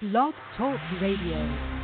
Blog Talk Radio.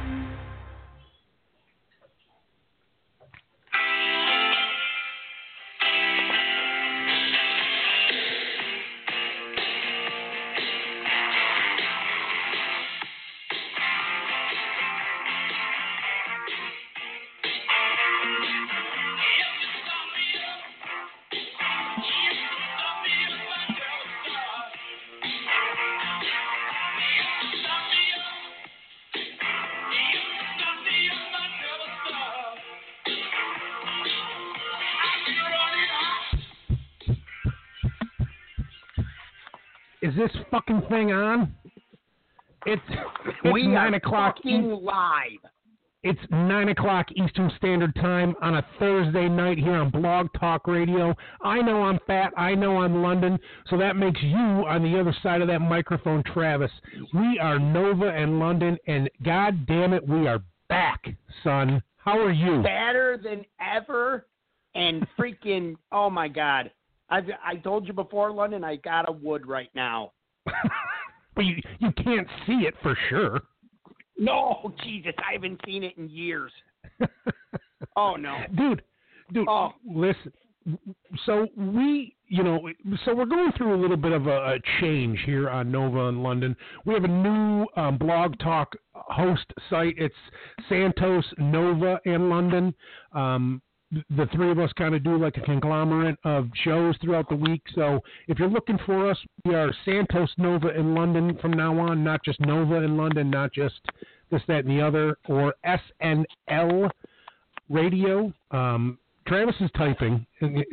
Fucking thing on? It's, it's we nine o'clock. fucking East- live. It's nine o'clock Eastern Standard Time on a Thursday night here on Blog Talk Radio. I know I'm fat. I know I'm London. So that makes you on the other side of that microphone, Travis. We are Nova and London, and God damn it, we are back, son. How are you? Better than ever, and freaking oh my god! I've I told you before, London. I got a wood right now. But you you can't see it for sure. No, Jesus, I haven't seen it in years. Oh no, dude, dude, Oh. listen. So we, you know, so we're going through a little bit of a, a change here on Nova in London. We have a new um, blog talk host site. It's Santos Nova in London. Um, the three of us kind of do like a conglomerate of shows throughout the week. So if you're looking for us, we are Santos Nova in London from now on, not just Nova in London, not just this, that, and the other, or SNL Radio. Um, Travis is typing,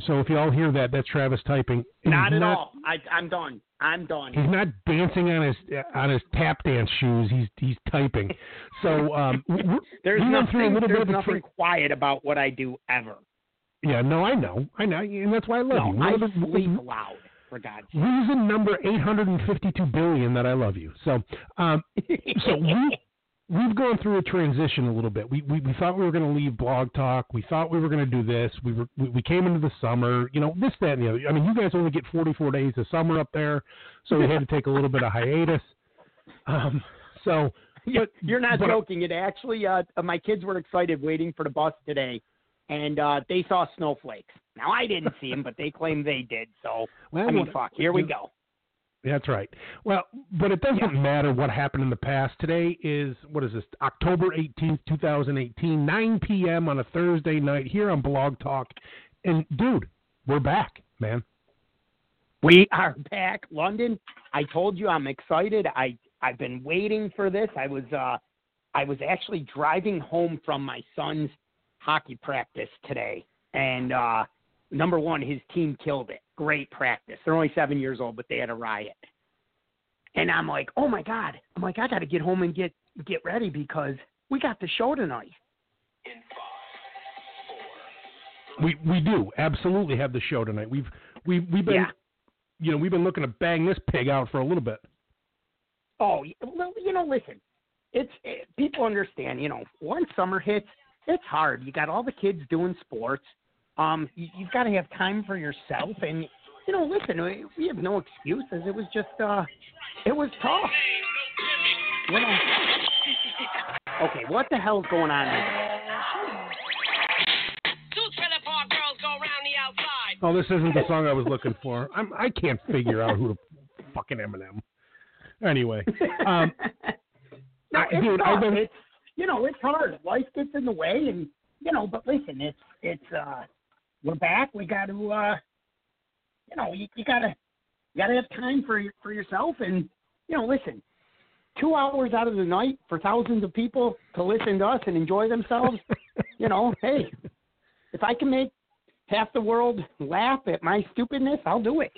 so if you all hear that, that's Travis typing. Not at all. I, I'm done. I'm done. He's not dancing on his on his tap dance shoes. He's he's typing. So um, There's we went through a nothing. little There's bit of a nothing tra- quiet about what I do ever. Yeah, no, I know, I know, and that's why I love No, you. I the- sleep loud. For God's sake. reason number 852 billion that I love you. So, um, so we we've gone through a transition a little bit. We we, we thought we were going to leave Blog Talk. We thought we were going to do this. We were we, we came into the summer. You know this that and the other. I mean, you guys only get 44 days of summer up there, so we had to take a little bit of hiatus. Um, so. But, You're not but- joking. It actually, uh, my kids were excited waiting for the bus today, and uh, they saw snowflakes. Now I didn't see them, but they claim they did. So Well, I mean, what- fuck. Here we go. That's right. Well, but it doesn't Yeah. matter what happened in the past. Today is what is this? October eighteenth, two thousand eighteen, nine p.m. on a Thursday night here on Blog Talk. And dude, we're back, man. We are back, London. I told you I'm excited. I I've been waiting for this. I was uh I was actually driving home from my son's hockey practice today, and uh number one, his team killed it. Great practice. They're only seven years old, but they had a riot. And I'm like, oh my god. I'm like, I got to get home and get get ready because we got the show tonight. We we do absolutely have the show tonight. We've we've we've been Yeah. you know we've been looking to bang this pig out for a little bit. Oh, well, you know, listen, it's it, people understand. You know, once summer hits, it's hard. You got all the kids doing sports. Um, you, you've got to have time for yourself, and you know, listen, we, we have no excuses. It was just, uh, it was tough. You know. Okay, what the hell's going on? Here? Two trailer park girls go round the outside. Oh, this isn't the song I was looking for. I'm I can't figure out who the fucking Eminem. Anyway, um, no, I- it's dude. I've been- It's you know, it's hard. Life gets in the way, and you know. But listen, it's it's uh, we're back. We got to uh, you know, you, you gotta you gotta have time for for yourself, and you know, listen. Two hours out of the night for thousands of people to listen to us and enjoy themselves. you know, hey, if I can make half the world laugh at my stupidness, I'll do it.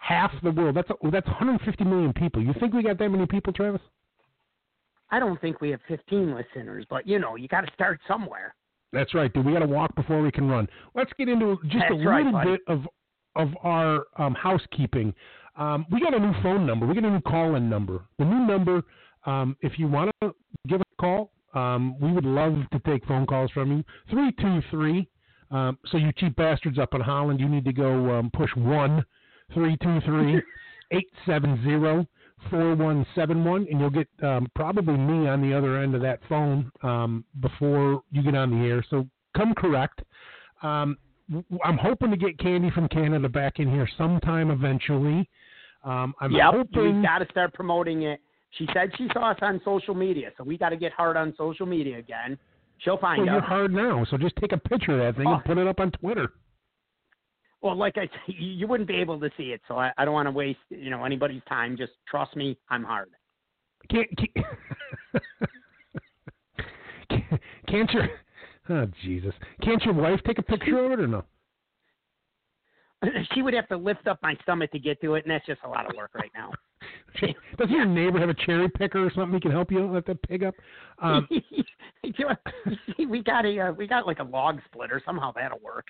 half the world. That's that's 150 million people. You think we got that many people, Travis? I don't think we have 15 listeners, but you know, you got to start somewhere. That's right, dude. We got to walk before we can run. Let's get into just a right, little buddy. bit of of our um, housekeeping. Um, we got a new phone number. We got a new call-in number. The new number, um, if you want to give us a call, um, we would love to take phone calls from you. Three two three. Um, so you cheap bastards up in Holland, you need to go um, push one three two three eight seven zero 4171, and you'll get um, probably me on the other end of that phone um, before you get on the air. So come correct. Um, I'm hoping to get Candy from Canada back in here sometime eventually. Um, I'm yep, hoping. we got to start promoting it. She said she saw us on social media, so we got to get hard on social media again. She'll find well, us. you're hard now, so just take a picture of that thing Oh. and put it up on Twitter. Well, like I said, you wouldn't be able to see it, so I, I don't want to waste you know anybody's time. Just trust me, I'm hard. Can't, can't, can't your oh Jesus can't your wife take a picture of it or no? she would have to lift up my stomach to get to it, and that's just a lot of work right now. Doesn't your neighbor have a cherry picker or something he can help you let that pig up? Um, we got a uh, we got like a log splitter. Somehow that'll work.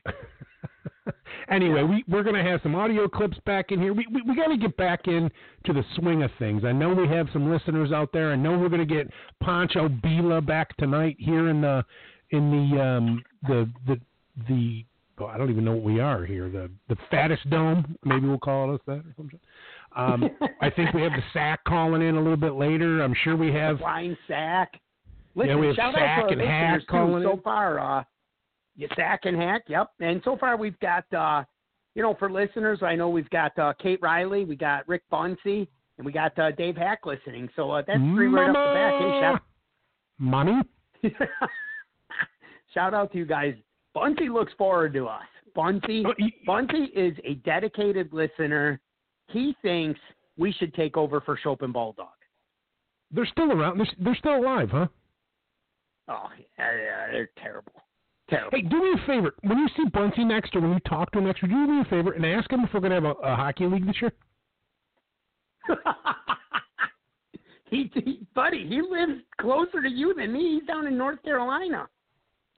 Anyway, we we're gonna have some audio clips back in here. We we, we got to get back in to the swing of things. I know we have some listeners out there. I know we're gonna get Pancho Bila back tonight here in the in the um the the the oh, I don't even know what we are here. The the fattest dome, maybe we'll call us that or something. Um, I think we have the sack calling in a little bit later. I'm sure we have. Flying sack. Listen, we have shout Sack out to our and Hack listeners too. calling So far, uh, yeah, Sack and Hack, yep. And so far, we've got, uh, you know, for listeners, I know we've got uh, Kate Riley, we got Rick Bunsey, and we got uh, Dave Hack listening. So uh, that's three right off the back. Hey, shout Money. Shout out to you guys. Bunsey looks forward to us. Bunsey, Oh, Bunsey is a dedicated listener. He thinks we should take over for Chopin Bulldog. They're still around. They're, they're still alive, huh? Oh, yeah, they're terrible. Terrible. Hey, do me a favor. When you see Bunsey next, or when you talk to him next, would you do me a favor and ask him if we're going to have a, a hockey league this year? he, he, buddy, he lives closer to you than me. He's down in North Carolina.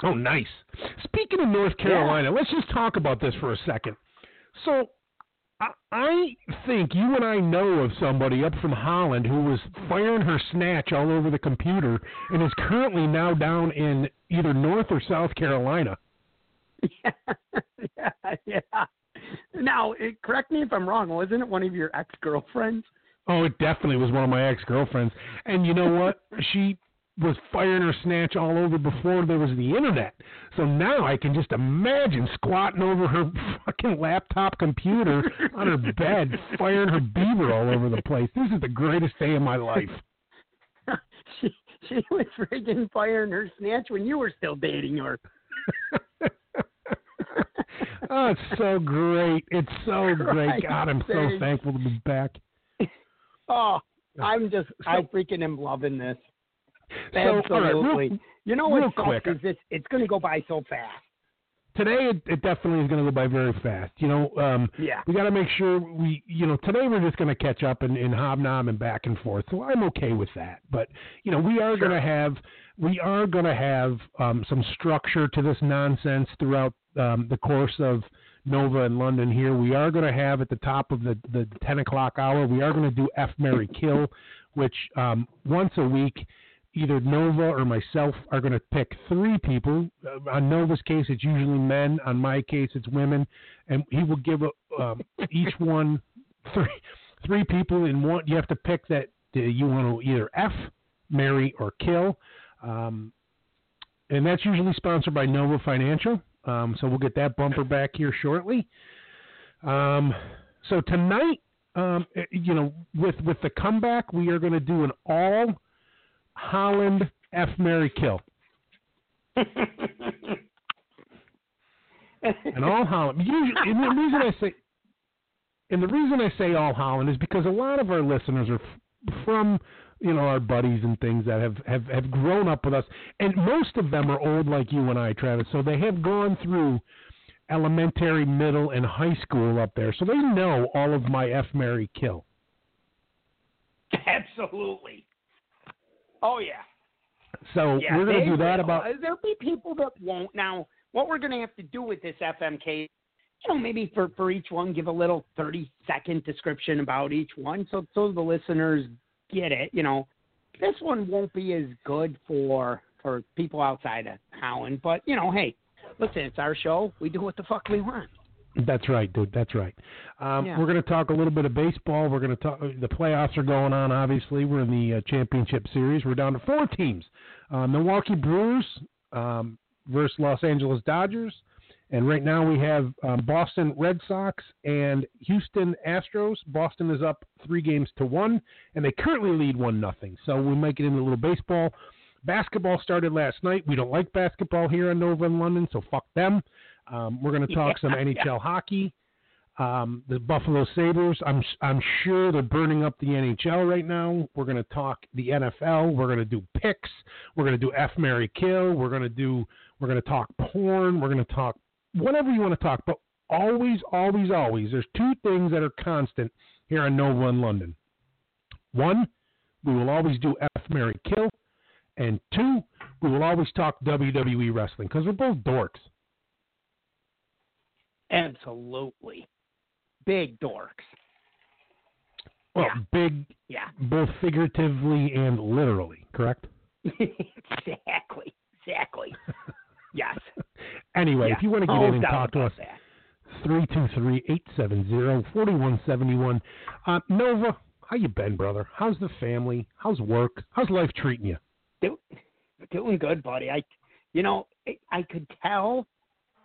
Oh, nice. Speaking of North Carolina, let's just talk about this for a second. So, I, think you and I know of somebody up from Holland who was firing her snatch all over the computer and is currently now down in either North or South Carolina. yeah, yeah. Now, it, correct me if I'm wrong. Wasn't it one of your ex girlfriends? Oh, it definitely was one of my ex girlfriends. And you know what? she was firing her snatch all over before there was the internet. So now I can just imagine squatting over her fucking laptop computer on her bed, firing her beaver all over the place. This is the greatest day of my life. she she was friggin' firing her snatch when you were still dating her. oh, it's so great. It's so great. God, I'm so thankful to be back. Oh, I'm just I freaking am loving this. So, all right, real- Absolutely. you know what quick. is this it's gonna go by so fast. today it, it definitely is going to go by very fast. You know, um, Yeah. we got to make sure we, you know, today we're just going to catch up and, and hobnob and back and forth. So I'm okay with that. But you know, we are going to have we are going to have um, some structure to this nonsense throughout um, the course of Nova and London here. We are going to have at the top of the the 10 o'clock hour. We are going to do F Marry Kill, which um, once a week either Nova or myself are going to pick three people. Uh, on Nova's case, it's usually men. On my case, it's women, and he will give a, um, each one three three people in one. You have to pick that uh, you want to either F, marry, or kill. Um, and that's usually sponsored by Nova Financial. Um, so we'll get that bumper back here shortly. Um, so tonight, um, eh, you know, with with the comeback, we are going to do an all Holland F Marry Kill. And all Holland. Usually, and the reason I say, and the reason I say all Holland is because a lot of our listeners are f- from, you know, our buddies and things that have, have have grown up with us, and most of them are old like you and I, Travis. So they have gone through elementary, middle, and high school up there, so they know all of my F Marry Kill. Absolutely. Oh yeah. So Yeah, we're going to do that will. about There'll be people that won't. Now, what we're going to have to do with this FMK, you know, maybe for for each one, give a little thirty second description about each one, so so the listeners get it. You know, this one won't be as good for for people outside of Holland, but you know, hey, listen, it's our show. We do what the fuck we want. That's right, dude. That's right. Um, Yeah. We're going to talk a little bit of baseball. We're going to talk. The playoffs are going on. Obviously, we're in the uh, championship series. We're down to four teams: uh, Milwaukee Brewers um, versus Los Angeles Dodgers, and right now we have um, Boston Red Sox and Houston Astros. Boston is up three games to one, and they currently lead one nothing. So we might get into a little baseball. Basketball started last night. We don't like basketball here in Nova and London, so fuck them. Um, we're going to talk some NHL yeah. hockey. Um, the Buffalo Sabres. I'm I'm sure they're burning up the NHL right now. We're going to talk the NFL. We're going to do picks. We're going to do F Marry Kill. We're going to do we're going to talk porn. We're going to talk whatever you want to talk. But always, always, always, there's two things that are constant here in Nova and London. One, we will always do F Marry Kill, and two, we will always talk WWE wrestling because we're both dorks. Absolutely. Big dorks. Well, Yeah. big, Yeah. both figuratively and literally, correct? exactly. Exactly. Yes. Anyway, yeah. if you want to get No in and talk to us, about that. 323-870-4171. Uh, Nova, how you been, brother? How's the family? How's work? How's life treating you? Do, doing good, buddy. I, you know, I, I could tell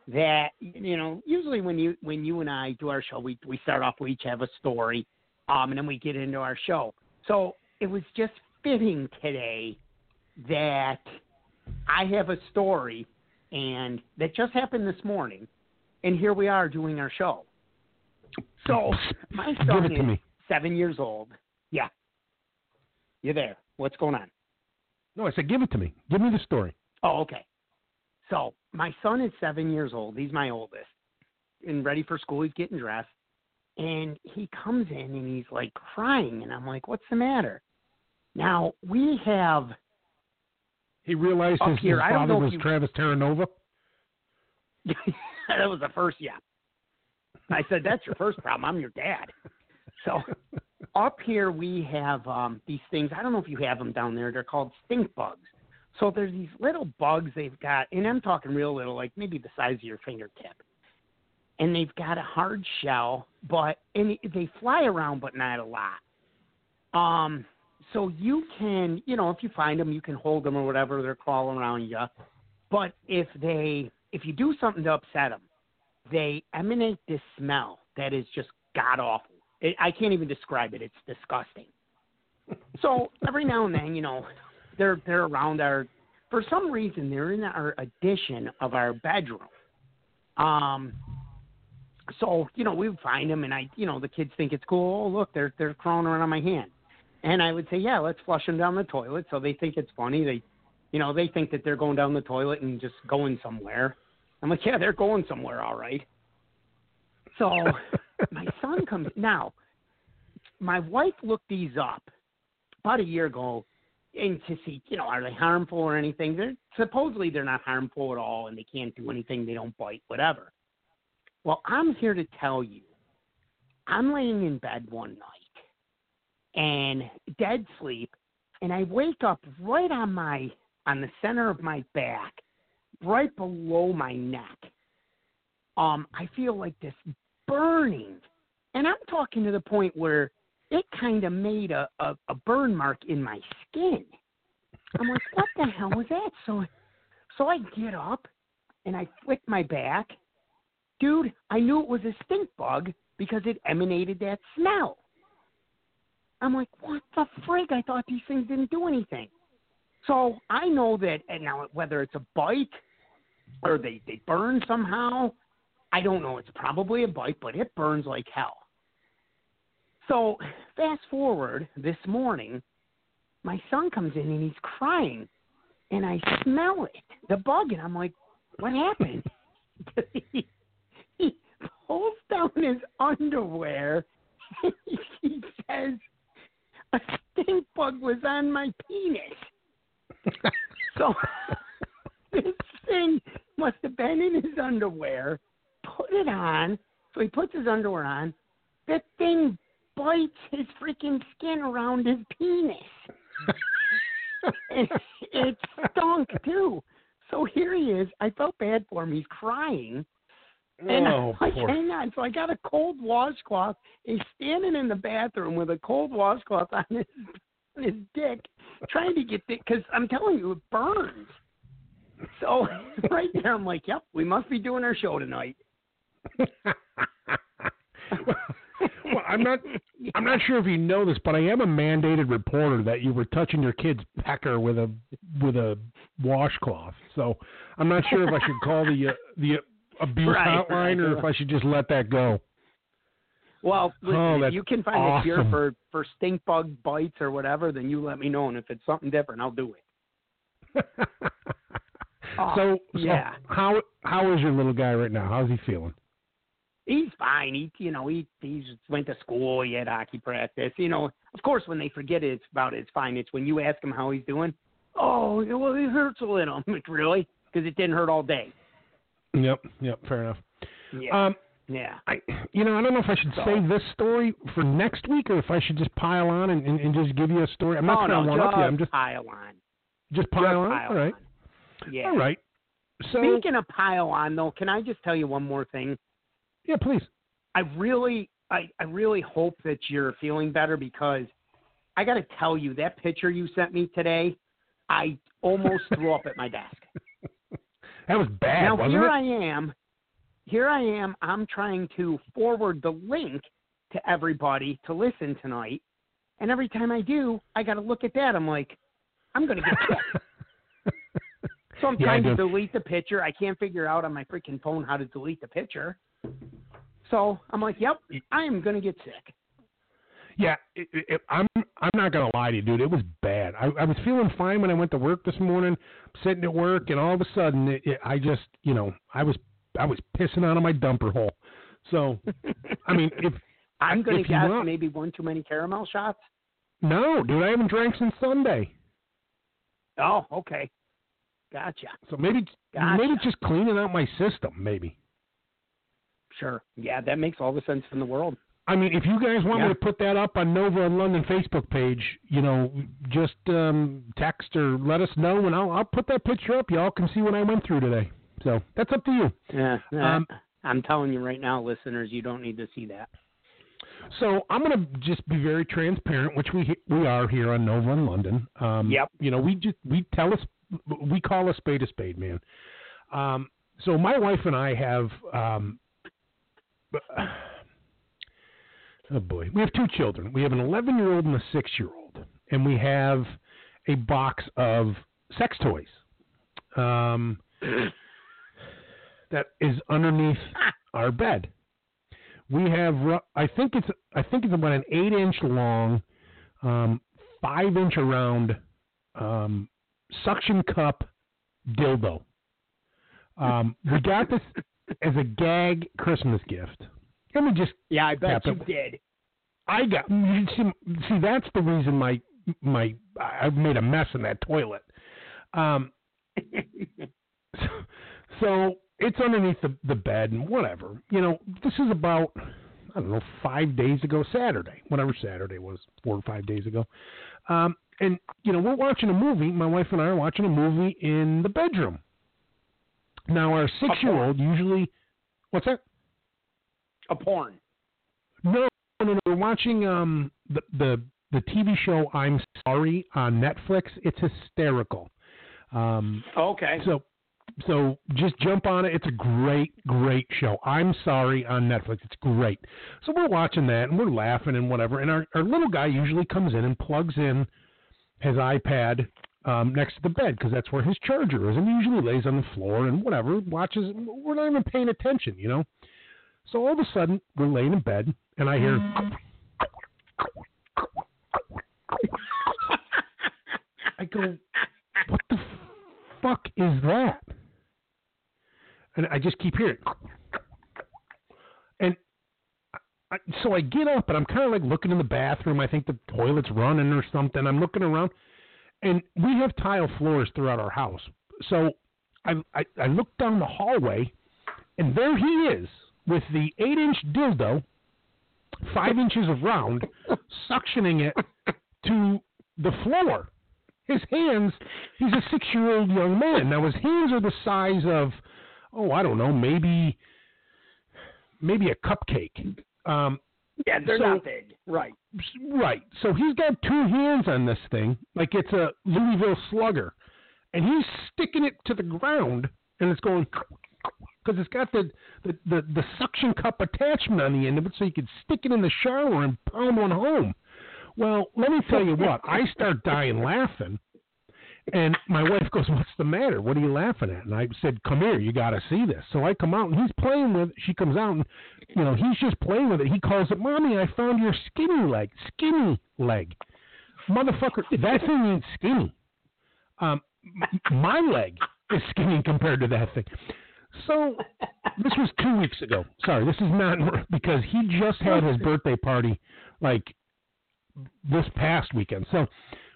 that you know usually when you when you and I do our show, we we start off we each have a story, um, and then we get into our show. So it was just fitting today that I have a story, and that just happened this morning, and here we are doing our show. So my Give son it to is me. seven years old. Yeah, you're there? What's going on? No, I said give it to me. Give me the story. Oh, okay. So my son is seven years old. He's my oldest, and ready for school. He's getting dressed, and he comes in and he's like crying, and I'm like, "What's the matter?" Now we have He realized his, here, his father was you- Travis Terranova. that was the first yeah. I said, That's your first problem. I'm your dad. So up here we have um these things. I don't know if you have them down there. They're called stink bugs. So there's these little bugs they've got, and I'm talking real little, like maybe the size of your fingertip. And they've got a hard shell, but and they fly around, but not a lot. Um, so you can, you know, if you find them, you can hold them or whatever. They're crawling around you. But if they, if you do something to upset them, they emanate this smell that is just god awful. I can't even describe it. It's disgusting. So every now and then, you know, they're they're around our. For some reason, they're in our addition of our bedroom. Um. So you know, we would find them, and I, you know, the kids think it's cool. Oh, look, they're they're crawling around on my hand, and I would say, yeah, let's flush them down the toilet. So they think it's funny. They, you know, they think that they're going down the toilet and just going somewhere. I'm like, yeah, they're going somewhere, all right. So my son comes now. My wife looked these up about a year ago, and to see, you know, are they harmful or anything? They're supposedly they're not harmful at all, and they can't do anything. They don't bite, whatever. Well, I'm here to tell you, I'm laying in bed one night and dead sleep, and I wake up right on my on the center of my back, right below my neck. Um, I feel like this burning, and I'm talking to the point where it kind of made a, a a burn mark in my skin. I'm like, what the hell was that? So, so I get up and I flick my back. Dude, I knew it was a stink bug because it emanated that smell. I'm like, what the frig? I thought these things didn't do anything. So I know that, and now whether it's a bite or they, they burn somehow, I don't know. It's probably a bite, but it burns like hell. So fast forward this morning, my son comes in and he's crying, and I smell it, the bug, and I'm like, what happened? he, he pulls down his underwear. And he says, a stink bug was on my penis. so this thing must have been in his underwear. Put it on. So he puts his underwear on. The thing bites his freaking skin around his penis. and it stunk too. So here he is. I felt bad for him. He's crying. And oh, I'm like, poor. hang on. So I got a cold washcloth. He's standing in the bathroom with a cold washcloth on his on his dick, trying to get the because I'm telling you, it burns. So right there, I'm like, yep, we must be doing our show tonight. well, I'm not. I'm not sure if you know this, but I am a mandated reporter that you were touching your kid's pecker with a with a washcloth. So I'm not sure if I should call the uh, the abuse Right, hotline or if I should just let that go. Well, Oh, you can find a cure for for stink bug bites or whatever, then you let me know, and if it's something different, I'll do it. Oh, so, so yeah. how how is your little guy right now? How's he feeling? He's fine. He, you know, he he's went to school. He had hockey practice. You know, of course, when they forget it, it's about it, it's fine. It's when you ask him how he's doing. Oh, well, it hurts a little. Really? Because it didn't hurt all day. Yep, yep, fair enough. Yeah, Um, yeah. I, you know, I don't know if I should So- save this story for next week or if I should just pile on and, and, and just give you a story. I'm not oh trying no, to one up you. I'm just pile on. just pile just on. pile All right, on. Yeah. all right. So Speaking of pile on, though, can I just tell you one more thing? Yeah, please. I really, I, I really hope that you're feeling better because I got to tell you that picture you sent me today, I almost threw up at my desk. That was bad, now here it? I am, here I am. I'm trying to forward the link to everybody to listen tonight, and every time I do, I got to look at that. I'm like, I'm gonna get sick. So I'm Yeah, trying to delete the picture. I can't figure out on my freaking phone how to delete the picture. So I'm like, yep, I am gonna get sick. Yeah, it, it- I'm I'm not gonna lie to you, dude. It was bad. I, I was feeling fine when I went to work this morning, sitting at work, and all of a sudden, it, it, I just, you know, I was I was pissing out of my dumper hole. So, I mean, if I'm gonna if guess want- maybe one too many caramel shots. no, dude, I haven't drank since Sunday. Oh, okay, gotcha. So maybe Gotcha. maybe just cleaning out my system, maybe. Sure, yeah, that makes all the sense in the world. I mean, if you guys want Yeah. me to put that up on Nova and London Facebook page, you know, just um, text or let us know, and I'll I'll put that picture up. Y'all can see what I went through today. So that's up to you. Yeah, Um, I'm telling you right now, listeners, you don't need to see that. So I'm going to just be very transparent, which we we are here on Nova in London. Um, Yep. You know, we just we tell us we call a spade a spade, man. Um, so my wife and I have. Um, oh boy, we have two children. We have an 11 year old and a six year old, and we have a box of sex toys. Um, that is underneath our bed. We have, I think it's, I think it's about an eight inch long, um, five inch around, um, suction cup dildo. Um, we got this as a gag Christmas gift. Let me just, Yeah, I bet you did. I got, you see, see, that's the reason my, my, I made a mess in that toilet. Um, so it's underneath the, the bed and whatever. You know, this is about I don't know five days ago, Saturday, whatever Saturday was, four or five days ago. Um, and you know, we're watching a movie. My wife and I are watching a movie in the bedroom. Now, our six-year-old usually, what's that? A porn. No, no, no. We're watching um the the the TV show I'm Sorry on Netflix. It's hysterical. Um, Okay. so so just jump on it. It's a great, great show. I'm sorry on Netflix. It's great. So we're watching that and we're laughing and whatever. And our, our little guy usually comes in and plugs in his iPad um, next to the bed because that's where his charger is. And he usually lays on the floor and whatever, watches. We're not even paying attention, you know. So all of a sudden, we're laying in bed and I hear. I go, what the fuck is that? And I just keep hearing. And So I get up and I'm kind of like looking in the bathroom. I think the toilet's running or something. I'm looking around, and we have tile floors throughout our house. So I I, I look down the hallway, and there he is with the eight inch dildo, five inches around, suctioning it to the floor. His hands, he's a six year old young man. Now, his hands are the size of, oh, I don't know, maybe maybe a cupcake. Um, Yeah, they're So- not big. Right. Right. So he's got two hands on this thing, like it's a Louisville slugger, and he's sticking it to the ground, and it's going because it's got the, the the the suction cup attachment on the end of it, so you could stick it in the shower and pound one home. Well, let me tell you what. I start dying laughing, and my wife goes, "What's the matter? What are you laughing at?" And I said, "Come here, you got to see this." So I come out, and he's playing with. She comes out, and you know he's just playing with it. He calls it, "Mommy, I found your skinny leg, skinny leg, motherfucker. That thing ain't skinny. Um, my leg is skinny compared to that thing." So this was two weeks ago. Sorry, this is not because he just had his birthday party like this past weekend. So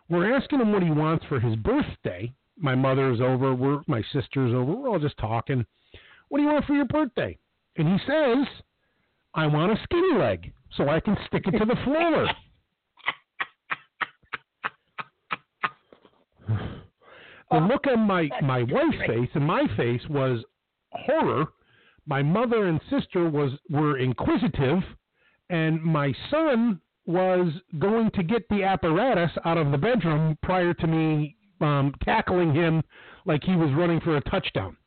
we're asking him what he wants for his birthday. My mother's over, we're my sister's over, we're all just talking. What do you want for your birthday? And he says, I want a skinny leg so I can stick it to the floor. the oh, look on my, my wife's face and my face was horror. My mother and sister was were inquisitive, and my son was going to get the apparatus out of the bedroom prior to me um, tackling him like he was running for a touchdown.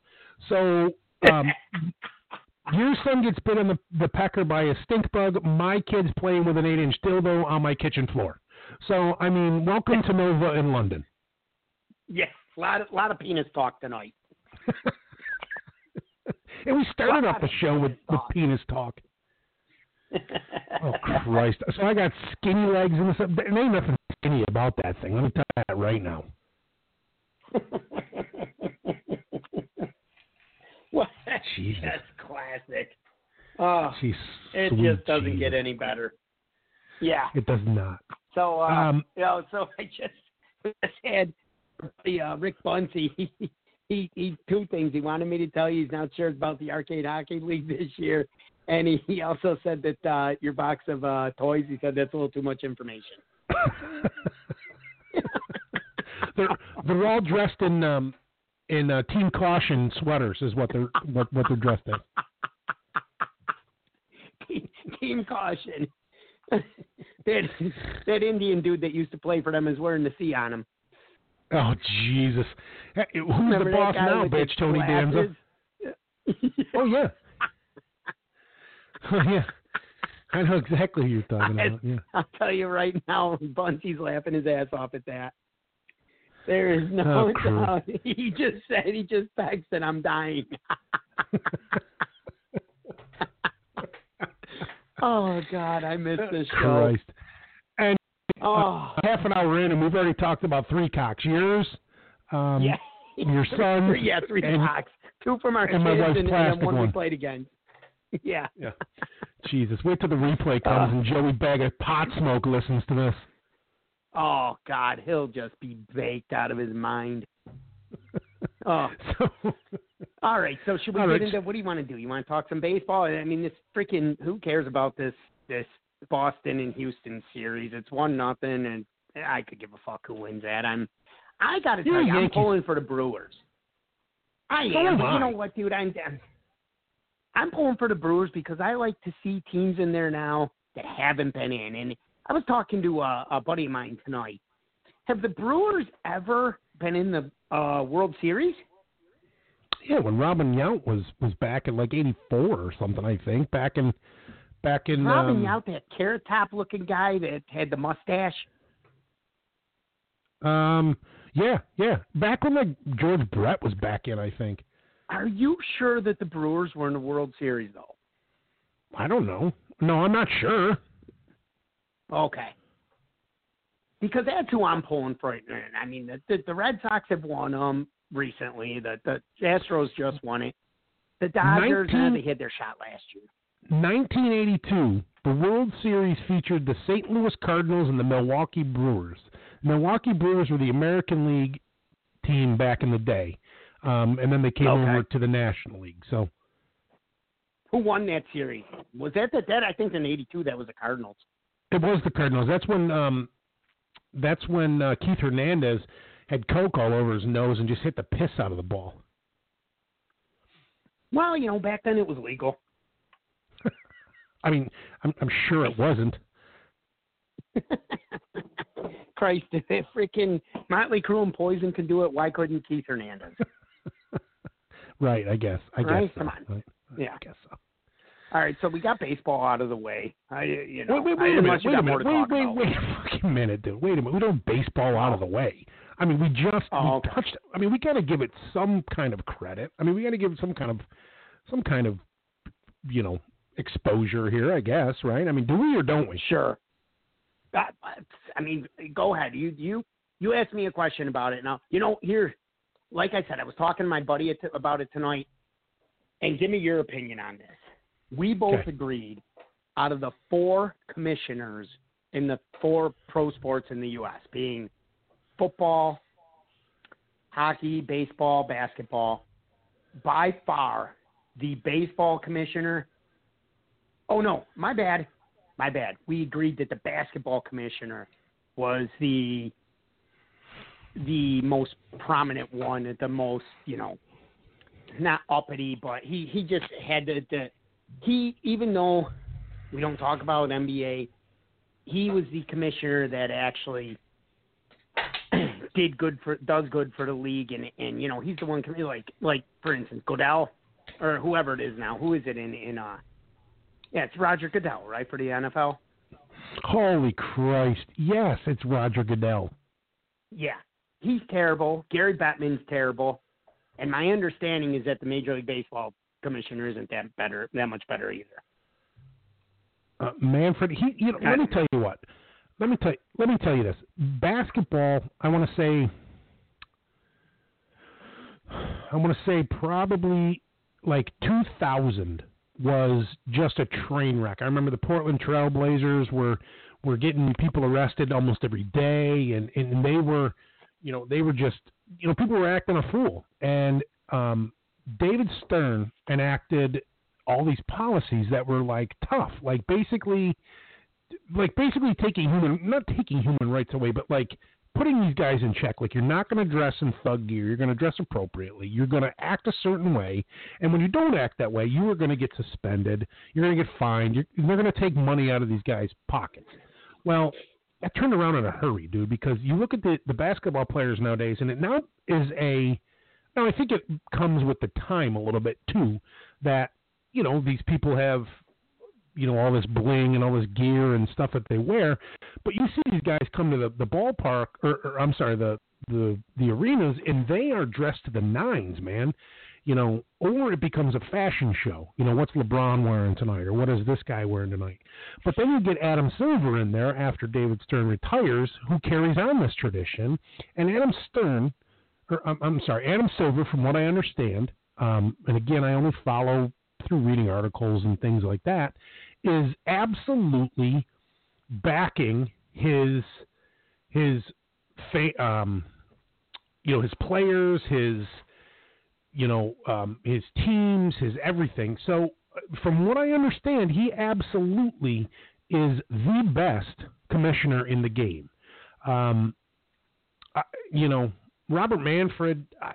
So um, your son gets bit on the, the pecker by a stink bug. My kid's playing with an eight inch dildo on my kitchen floor. So I mean, welcome to Nova in London. Yes, a lot of lot of penis talk tonight. And we started off the show with, with penis talk. Oh Christ! So I got skinny legs and stuff. There ain't nothing skinny about that thing. Let me tell you that right now. well, Jesus. that's classic. Oh, Jeez, it just doesn't Jesus. get any better. Yeah. It does not. So, uh, Um, you know, so I just, just had the uh, Rick Bunsey. He, he he two things. He wanted me to tell you he's not sure about the arcade hockey league this year, and he, he also said that uh, your box of uh, toys. He said that's a little too much information. they're they're all dressed in um in uh, team caution sweaters is what they're what what they're dressed in. Team, team caution. that that Indian dude that used to play for them is wearing the C on him. Oh Jesus! Hey, Who's Remember the boss now, bitch? Tony Danza. Oh yeah. Yeah. I know exactly who you're talking I- about. Yeah. I'll tell you right now, Bunsey's laughing his ass off at that. There is no Oh, doubt. He just said he just texted, "I'm dying." oh God, I missed this show. Christ. And Oh, half an hour in, and we've already talked about three cocks. Yours, um, yeah. your son's, yeah, three and- cocks, two from our and kids, and, and then one, one. we played against. Yeah. Yeah. Jesus, wait till the replay comes Uh. and Joey Bag of Pot Smoke listens to this. Oh God, he'll just be baked out of his mind. Oh. So, All right, so should we get right. into what do you want to do? You want to talk some baseball? I mean, this freaking who cares about this this Boston and Houston series? It's one nothing, and I could give a fuck who wins that. I'm I got to tell you, I'm pulling for the Brewers. I So am, am but I. you know what, dude? I'm I'm- I'm pulling for the Brewers because I like to see teams in there now that haven't been in. And I was talking to a, a buddy of mine tonight. Have the Brewers ever been in the uh, World Series? yeah, when Robin Yount was was back in like '84 or something, I think back in back in Robin um, Yount, that carrot top looking guy that had the mustache. Um, yeah, yeah, back when like George Brett was back in, I think. Are you sure that the Brewers were in the World Series though? I don't know. No, I'm not sure. Okay. Because that's who I'm pulling for. now. I mean, the, the the Red Sox have won them recently. The the Astros just won it. The Dodgers, uh, 19 they had their shot last year. 1982, the World Series featured the St. Louis Cardinals and the Milwaukee Brewers. Milwaukee Brewers were the American League team back in the day, um, and then they came Okay. over to the National League. So Who won that series? Was that the that I think in '82 that was the Cardinals. it was the Cardinals. That's when um, that's when uh, Keith Hernandez had coke all over his nose and just hit the piss out of the ball. Well, you know, back then it was legal. I mean, I'm, I'm sure it wasn't. Christ, if freaking Motley Crue and Poison can do it, why couldn't Keith Hernandez? right, I guess. I Right? guess. So. Come on. Right. Yeah. I guess so. All right, so we got baseball out of the way. I, you know, Wait, wait, I- wait a minute. Wait a minute. Wait, wait, about. wait a fucking minute, dude. Wait a minute. We don't baseball out of the oh. way. I mean, we just Oh, we touched. I mean, we got to give it some kind of credit. I mean, we got to give it some kind of some kind of you know exposure here, I guess. Right? I mean, do we or don't we? Sure. That, I mean, go ahead. You you you asked me a question about it. Now, you know, here, like I said, I was talking to my buddy at- about it tonight, and give me your opinion on this. We both Okay. agreed out of the four commissioners in the four pro sports in the U.S., being football, hockey, baseball, basketball, by far the baseball commissioner. Oh no, my bad, my bad. We agreed that the basketball commissioner was the the most prominent one, the most you know, not uppity, but he he just had the, the he even though we don't talk about NBA, he was the commissioner that actually did good for does good for the league and and you know he's the one like like for instance Goodell or whoever it is now who is it in in uh yeah it's Roger Goodell right for the NFL Holy Christ! Yes, it's Roger Goodell. yeah he's terrible Gary Bettman's terrible and my understanding is that the Major League Baseball commissioner isn't that better that much better either Uh, Manfred, he, you know, let me tell you what. Let me tell you, let me tell you this. Basketball, I want to say I want to say probably like 2000 was just a train wreck. I remember the Portland Trailblazers were were getting people arrested almost every day and and they were you know, they were just you know, people were acting a fool. And um David Stern enacted all these policies that were like tough, like basically, like basically taking human, not taking human rights away, but like putting these guys in check. Like you're not going to dress in thug gear. You're going to dress appropriately. You're going to act a certain way, and when you don't act that way, you are going to get suspended. You're going to get fined. You're, they're going to take money out of these guys' pockets. Well, that turned around in a hurry, dude. Because you look at the the basketball players nowadays, and it now is a now, I think it comes with the time a little bit too, that you know these people have you know all this bling and all this gear and stuff that they wear, but you see these guys come to the the ballpark or, or I'm sorry the the the arenas and they are dressed to the nines, man. You know, or it becomes a fashion show. You know, what's LeBron wearing tonight, or what is this guy wearing tonight? But then you get Adam Silver in there after David Stern retires, who carries on this tradition. And Adam Stern, or I'm, I'm sorry, Adam Silver, from what I understand, um, and again, I only follow through reading articles and things like that, is absolutely backing his his fa- um, you know his players, his you know um, his teams, his everything. So, uh, from what I understand, he absolutely is the best commissioner in the game. Um, I, you know, Robert Manfred I,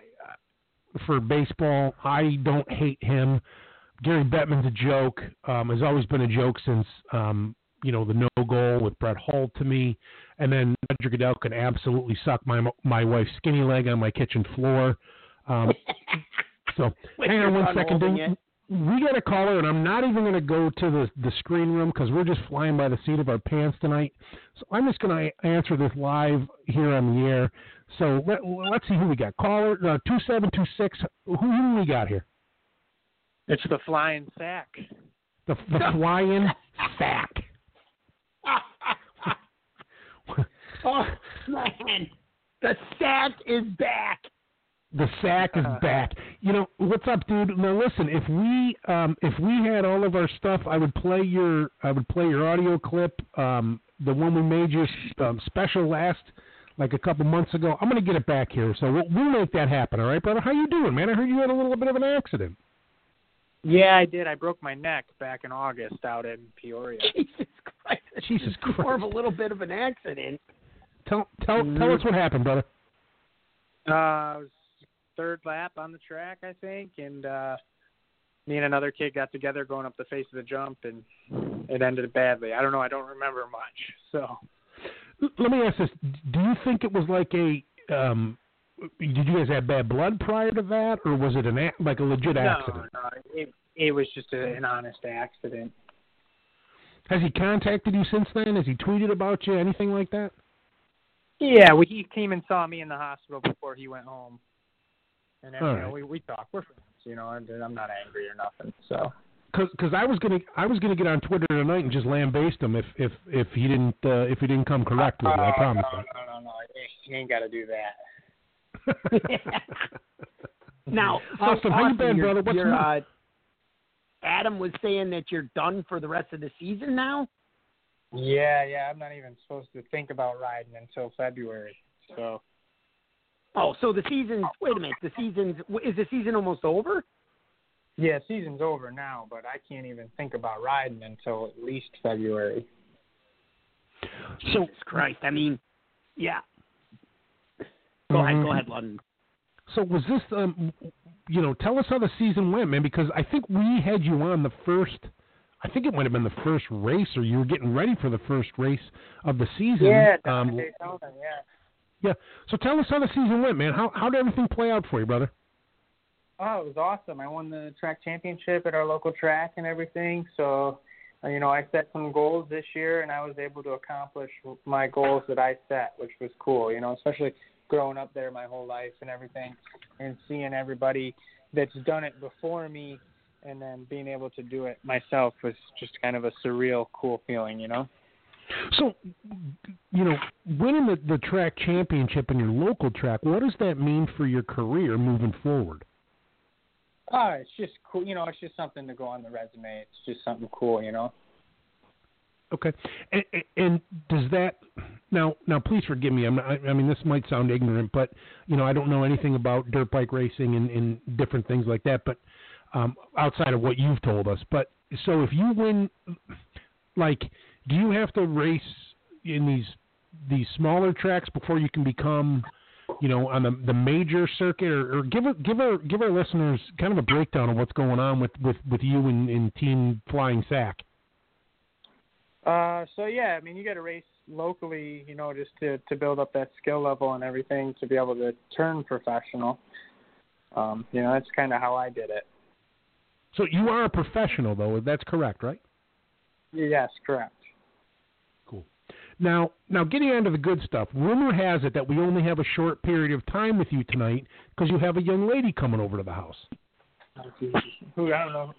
for baseball, I don't hate him. Gary Bettman's a joke. Um, has always been a joke since um, you know the no goal with Brett Hull to me, and then Roger Goodell can absolutely suck my my wife's skinny leg on my kitchen floor. Um, so hang on one second. son second. holding dude. it. We got a caller, and I'm not even going to go to the the screen room because we're just flying by the seat of our pants tonight. So I'm just going to answer this live here on the air. So let, let's see who we got. Caller uh, two seven two six. Who who we got here? It's the flying sack. The the flying sack. oh man, the sack is back. The sack is back. You know what's up, dude? Now listen, if we um, if we had all of our stuff, I would play your I would play your audio clip, um, the one we made you um, special last like a couple months ago. I'm gonna get it back here, so we'll, we'll make that happen. All right, brother? How you doing, man? I heard you had a little bit of an accident. Yeah, I did. I broke my neck back in August out in Peoria. Jesus Christ. Jesus It's More of a little bit of an accident. Tell tell tell us what happened, brother. Uh, I was third lap on the track, I think, and uh, me and another kid got together going up the face of the jump, and it ended badly. I don't know. I don't remember much. So Let me ask this: Do you think it was like a um, did you guys have bad blood prior to that, or was it an a- like a legit accident? no, no, it it was just a, an honest accident. Has he contacted you since then? Has he tweeted about you? Anything like that? Yeah, well, he came and saw me in the hospital before he went home, and then, All you know we we talk. We're friends, you know, and I'm not angry or nothing. So Because I was gonna I was gonna get on Twitter tonight and just lambaste him if if if he didn't uh, if he didn't come correct with you. I Uh, promise. No, no, no, no. You ain't got to do that. Now, Austin, how you Austin, been, you're- brother? What's you're, new? uh, Adam was saying that you're done for the rest of the season now. Yeah, yeah. I'm not even supposed to think about riding until February. So Oh, so the season's wait a minute. The season's is the season almost over? yeah, season's over now, but I can't even think about riding until at least February. So Jesus Christ! I mean, yeah. Go ahead, Mhm. go ahead, London. So was this, um, you know, tell us how the season went, man, because I think we had you on the first, I think it might have been the first race, or you were getting ready for the first race of the season. Yeah, um, Daytona, yeah. Yeah. So tell us how the season went, man. How how did everything play out for you, brother? Oh, it was awesome. I won the track championship at our local track and everything. So, uh, you know, I set some goals this year, and I was able to accomplish my goals that I set, which was cool. You know, especially growing up there my whole life and everything, and seeing everybody that's done it before me, and then being able to do it myself was just kind of a surreal, cool feeling. You know. So, you know, winning the the track championship in your local track, what does that mean for your career moving forward? Oh, it's just cool. You know, it's just something to go on the resume. It's just something cool. You know. Okay, and, and- does that now? Now, please forgive me. I'm not, I I mean, this might sound ignorant, but you know, I don't know anything about dirt bike racing and, and different things like that. But um, outside of what you've told us, but so if you win, like, do you have to race in these these smaller tracks before you can become, you know, on the the major circuit, or, or give a, give our give our listeners kind of a breakdown of what's going on with with with you and, and Team Flying Sack. Uh, so yeah, I mean, you got to race locally, you know, just to to build up that skill level and everything to be able to turn professional. Um, you know, that's kind of how I did it. So you are a professional, though. That's correct, right? Yes, correct. Cool. Now, now getting on to the good stuff. Rumor has it that we only have a short period of time with you tonight because you have a young lady coming over to the house. Who I don't know.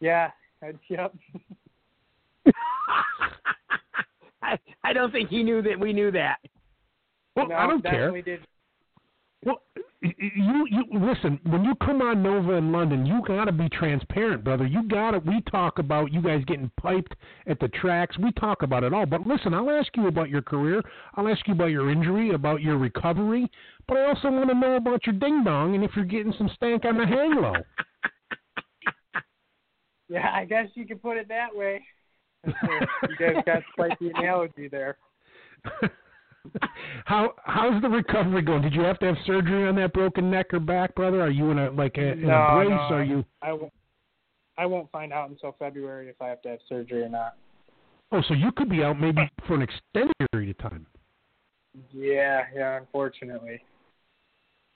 Yeah, I, yep. I, I don't think he knew that we knew that. Well, no, I don't care. definitely Did. Well, you you listen. When you come on Nova in London, you gotta be transparent, brother. You gotta. We talk about you guys getting piped at the tracks. We talk about it all. But listen, I'll ask you about your career. I'll ask you about your injury, about your recovery. But I also want to know about your ding dong and if you're getting some stank on the hang low. Yeah, I guess you could put it that way. You guys got quite the analogy there. How how's the recovery going? Did you have to have surgery on that broken neck or back, brother? Are you in a like a, in No, a brace? no, Are you? I won't. I won't find out until February if I have to have surgery or not. Oh, so you could be out maybe for an extended period of time. Yeah, yeah. Unfortunately.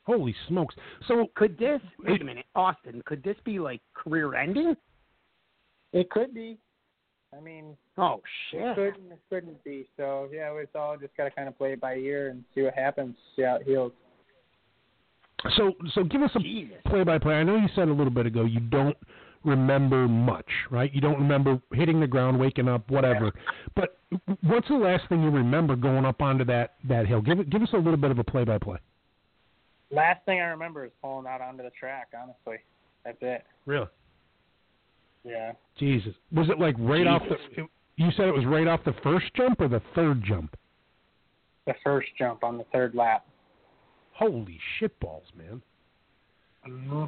Holy smokes! So Could this wait a minute, Austin? Could this be like career ending? It could be. I mean, Oh it shit! couldn't. It couldn't be. So yeah, it's all just gotta kind of play it by ear and see what happens. See how it heals. So, so give us a play-by-play. I know you said a little bit ago you don't remember much, right? You don't remember hitting the ground, waking up, whatever. But what's the last thing you remember going up onto that that hill? Give it, give us a little bit of a play-by-play. Last thing I remember is pulling out onto the track. Honestly, that's it. Really? Yeah. Jesus, was it like right off the? It, you said it was right off the first jump or the third jump? The first jump on the third lap. Holy shitballs, man! Mm-hmm.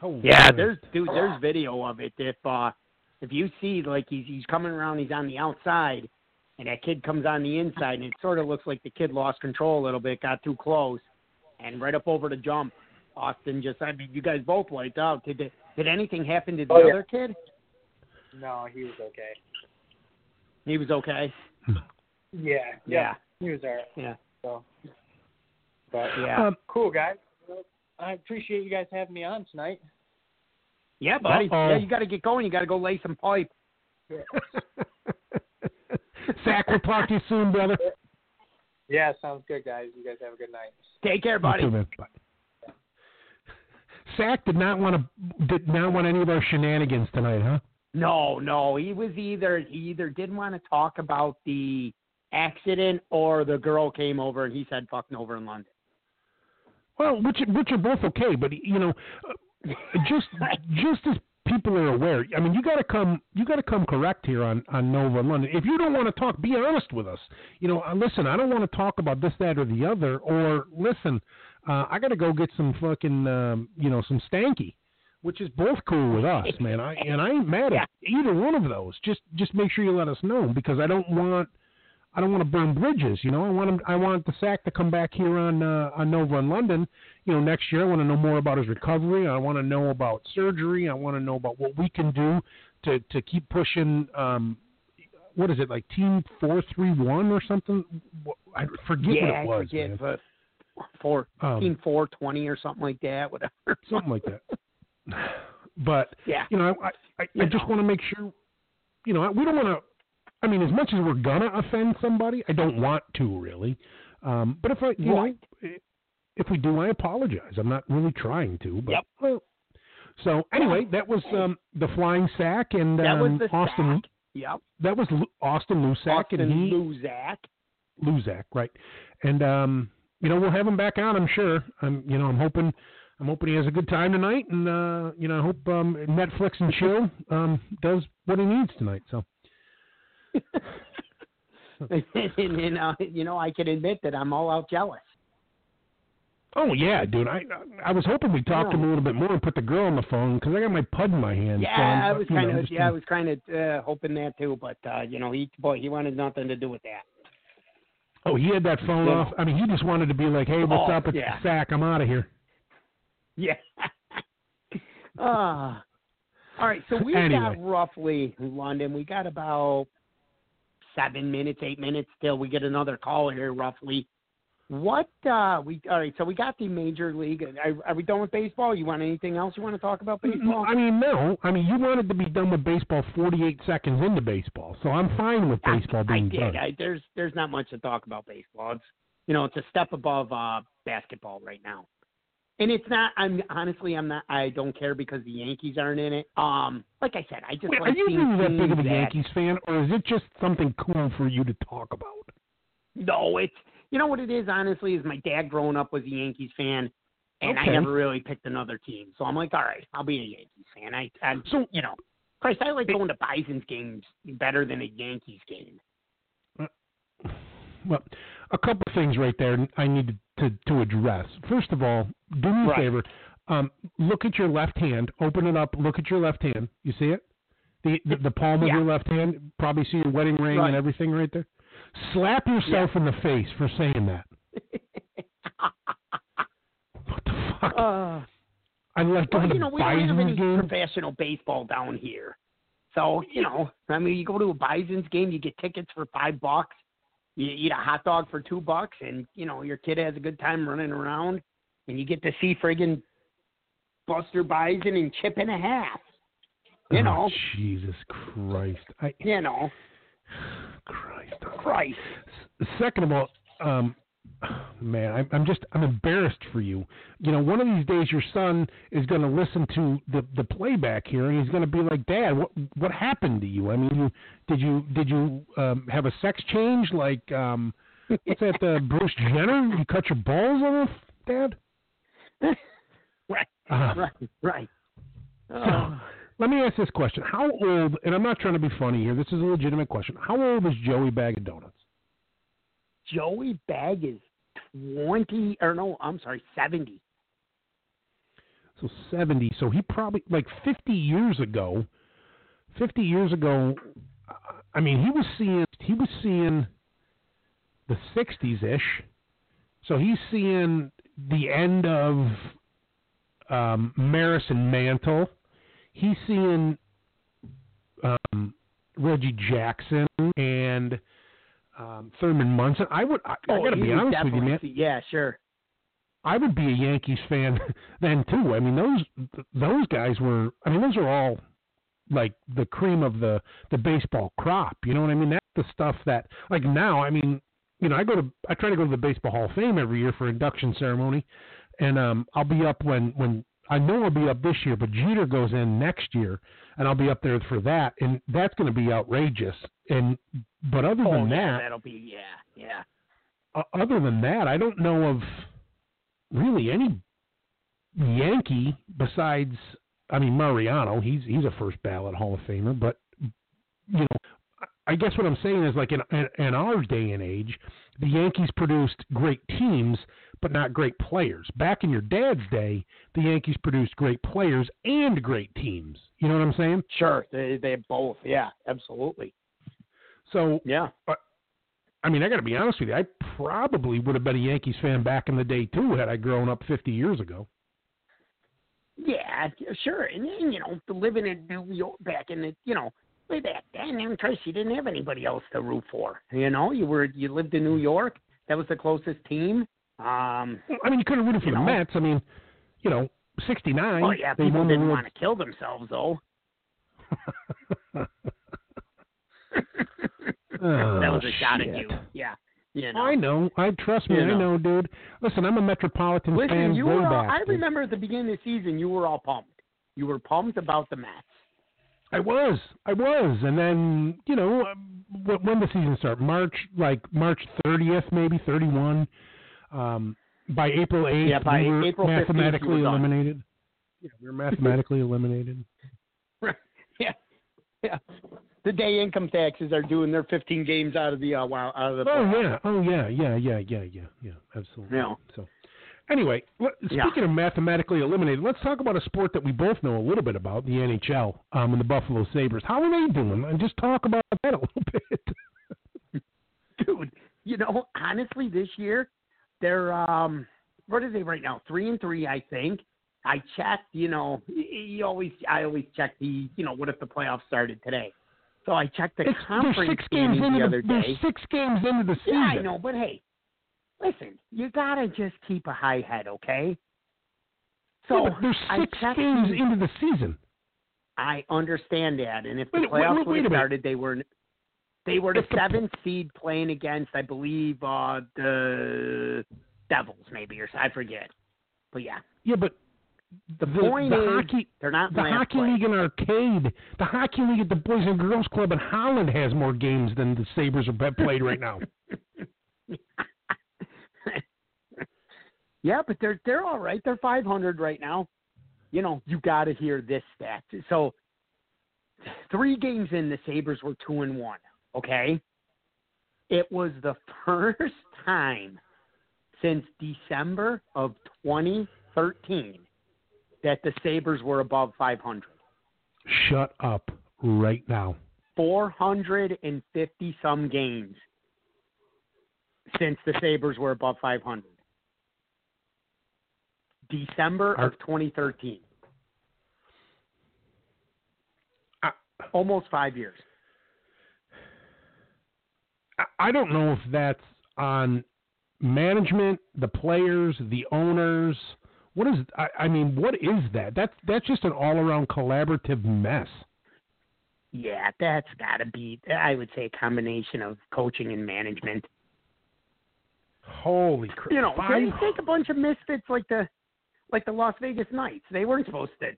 Holy Yeah, shit. there's dude, there's video of it. If uh, if you see like he's he's coming around, he's on the outside, and that kid comes on the inside, and it sort of looks like the kid lost control a little bit, got too close, and right up over the jump, Austin just I mean you guys both wiped out. Did the Did anything happen to the Oh, yeah. other kid? No, he was okay. He was okay. Yeah, Yeah. he was alright. Yeah. So, but Yeah. Um, cool guys. I appreciate you guys having me on tonight. yeah, buddy. Uh-oh. Yeah, you got to get going. You got to go lay some pipe. Zach, we'll talk to you soon, brother. Yeah, sounds good, guys. You guys have a good night. Take care, buddy. You too, man. Bye. Zach did not want to did not want any of our shenanigans tonight, huh? No, no. He was either he either didn't want to talk about the accident or the girl came over and he said fucking over in London. Well, which which are both okay, but you know, uh, just just as people are aware, I mean, you got to come you got to come correct here on on Nova London. If you don't want to talk, be honest with us. You know, uh, listen, I don't want to talk about this, that, or the other. Or listen, uh, I got to go get some fucking um, you know some stanky, which is both cool with us, man. I and I ain't mad at either one of those. Just just make sure you let us know because I don't want. I don't want to burn bridges, you know. I want him. I want the sack to come back here on uh, on Nova in London, you know, next year. I want to know more about his recovery. I want to know about surgery. I want to know about what we can do to to keep pushing. Um, what is it like Team Four Three One or something? I forget yeah, what it was, I forget, man. but four, Um, team four twenty or something like that, whatever. something like that. But Yeah. you know, I I, I just want to make sure. You know, we don't want to. I mean, as much as we're gonna offend somebody, I don't want to really. Um, but if I, you Right. know, if we do, I apologize. I'm not really trying to. But Yep. well. So anyway, that was um, the flying sack and um, Austin. sack. Yep. That was Lu- Austin Lusack Austin and he Luzak. Luzak, right? And um, you know, we'll have him back on. I'm sure. I'm, you know, I'm hoping. I'm hoping he has a good time tonight, and uh, you know, I hope um, Netflix and chill um, does what he needs tonight. So. and, and uh, you know, I can admit that I'm all out jealous. Oh yeah, dude. I I was hoping we'd talk to him a little bit more and put the girl on the phone because I got my pud in my hand. Yeah, so I'm, was kind of yeah, I was kind of uh, hoping that too, but uh, you know, he boy, he wanted nothing to do with that. Oh, he had that phone Yeah. off. I mean, he just wanted to be like, "Hey, what's Oh, up? It's yeah. Sack. I'm out of here." Yeah. Ah. all right, so we Anyway. got roughly London. We got about seven minutes, eight minutes till we get another call here, roughly. What uh we all right? So we got the major league. Are, are we done with baseball? You want anything else you want to talk about baseball? I mean, no. I mean, you wanted to be done with baseball 48 seconds into baseball, so I'm fine with baseball I, I being did. done. I, there's there's not much to talk about baseball. It's you know it's a step above uh basketball right now, and it's not. I'm honestly I'm not. I don't care because the Yankees aren't in it. Um, like I said, I just Wait, like are you really that big of a Yankees fan, or is it just something cool for you to talk about? No, it's you know what it is. Honestly, is my dad growing up was a Yankees fan, and I never really picked another team. So I'm like, all right, I'll be a Yankees fan. I, I'm So- you know, Christ, I like going to Bison's games better than a Yankees game. Well, a couple of things right there I need to, to address. First of all, do me a Right. favor. Um, look at your left hand. Open it up. Look at your left hand. You see it? The the, the palm of Yeah. your left hand. Probably see your wedding ring Right. and everything right there. Slap yourself in the face for saying that. What the fuck? uh, I like well, going you know, to we don't have any game. professional baseball down here. So, you know, I mean, you go to a Bison's game, you get tickets for five bucks. You eat a hot dog for two bucks, and, you know, your kid has a good time running around, and you get to see friggin' Buster Bison and Chip and a half. You Oh, know, Jesus Christ. I you know, Christ. Christ. Second of all, um, man, I'm, I'm just I'm embarrassed for you. You know, one of these days your son is going to listen to the the playback here, and he's going to be like, "Dad, what what happened to you? I mean, you did you did you um, have a sex change like um, what's that? Uh, Bruce Jenner? You cut your balls off, Dad?" Right, Uh, right, right. so, Uh, let me ask this question: How old? And I'm not trying to be funny here. This is a legitimate question. How old is Joey Bag of Donuts? Joey Bag is 20, or no, I'm sorry, 70. So 70. So he probably, like 50 years ago, 50 years ago, I mean, he was seeing, he was seeing the 60s ish. So he's seeing the end of um, Maris and Mantle. He's seeing um, Reggie Jackson and um, Thurman Munson. I would. I, I Oh, got to be honest with you, man. definitely- Yeah, sure. I would be a Yankees fan then too. I mean, those those guys were. I mean, those are all like the cream of the the baseball crop. You know what I mean? That's the stuff that like now. I mean, you know, I go to I try to go to the Baseball Hall of Fame every year for induction ceremony, and um, I'll be up when when I know I'll be up this year, but Jeter goes in next year, and I'll be up there for that, and that's going to be outrageous. And but other Oh, than yeah, that, that'll be yeah, yeah. uh, other than that, I don't know of really any Yankee besides. I mean, Mariano. He's he's a first ballot Hall of Famer, but you know, I guess what I'm saying is like in, in in our day and age, the Yankees produced great teams, but not great players. Back in your dad's day, the Yankees produced great players and great teams. You know what I'm saying? Sure, they they both. Yeah, absolutely. So Yeah. but, I mean, I got to be honest with you. I probably would have been a Yankees fan back in the day too, had I grown up 50 years ago. Yeah, sure. And then, you know, living in New York back in the, you know, way back then, in Trace, you didn't have anybody else to root for. You know, you were you lived in New York. That was the closest team. Um, I mean, you could have rooted for the? Mets. I mean, you know, 69. oh yeah, they people didn't want to kill themselves though. that was a shot Oh, shit. at you. Yeah. You know. I know. I trust me. You I know. know, dude. Listen, I'm a Metropolitan Listen, fan you were. All, back. I remember at the beginning of the season, you were all pumped. You were pumped about the Mets. I was. I was. And then, you know, um, when the season started, March, like March 30th, maybe 31. Um, by April 8th, Yeah, by we were April 15th, mathematically were done. eliminated. Yeah, we were mathematically eliminated. Right. yeah, yeah. The day income taxes are doing their 15 games out of the uh, wow, out of the. Oh yeah, oh yeah, yeah, yeah, yeah, yeah, yeah, absolutely. Yeah. So, anyway, let- Yeah. speaking of mathematically eliminated, let's talk about a sport that we both know a little bit about, the NHL, um, and the Buffalo Sabres. How are they doing? And just talk about that a little bit. dude. You know, honestly, this year they're um, what are they right now? Three and three, I think. I checked. You know, you always, I always check the, you know, what if the playoffs started today? So I checked the It's, conference six games the other the, day. six games into the season. Yeah, I know, but hey, listen, you gotta just keep a high head, okay? So yeah, I six games into the season. I understand that, and if the Wait, wait, playoffs wait, wait minute. started, they were they were the the- seventh seed playing against, I believe, uh the Devils, maybe, or I forget. But yeah, Yeah, but the, the, point the is hockey. they're not The hockey place. league in arcade, the hockey league at the Boys and Girls Club in Holland has more games than the Sabres have played right now. yeah, but they're they're all right. They're 500 right now. You know, you got to hear this stat. So, three games in, the Sabres were two and one. Okay, it was the first time since December of 2013 that the Sabres were above 500. Shut up right now. 450 some games since the Sabres were above 500. December of 2013. I- Almost five years. I- don't know if that's on management, the players, the owners. What is? I, I mean, what is that? That's that's just an all-around collaborative mess. Yeah, that's got to be, I would say, a combination of coaching and management. Holy crap! You know, they take a bunch of misfits like the like the Las Vegas Knights. They weren't supposed to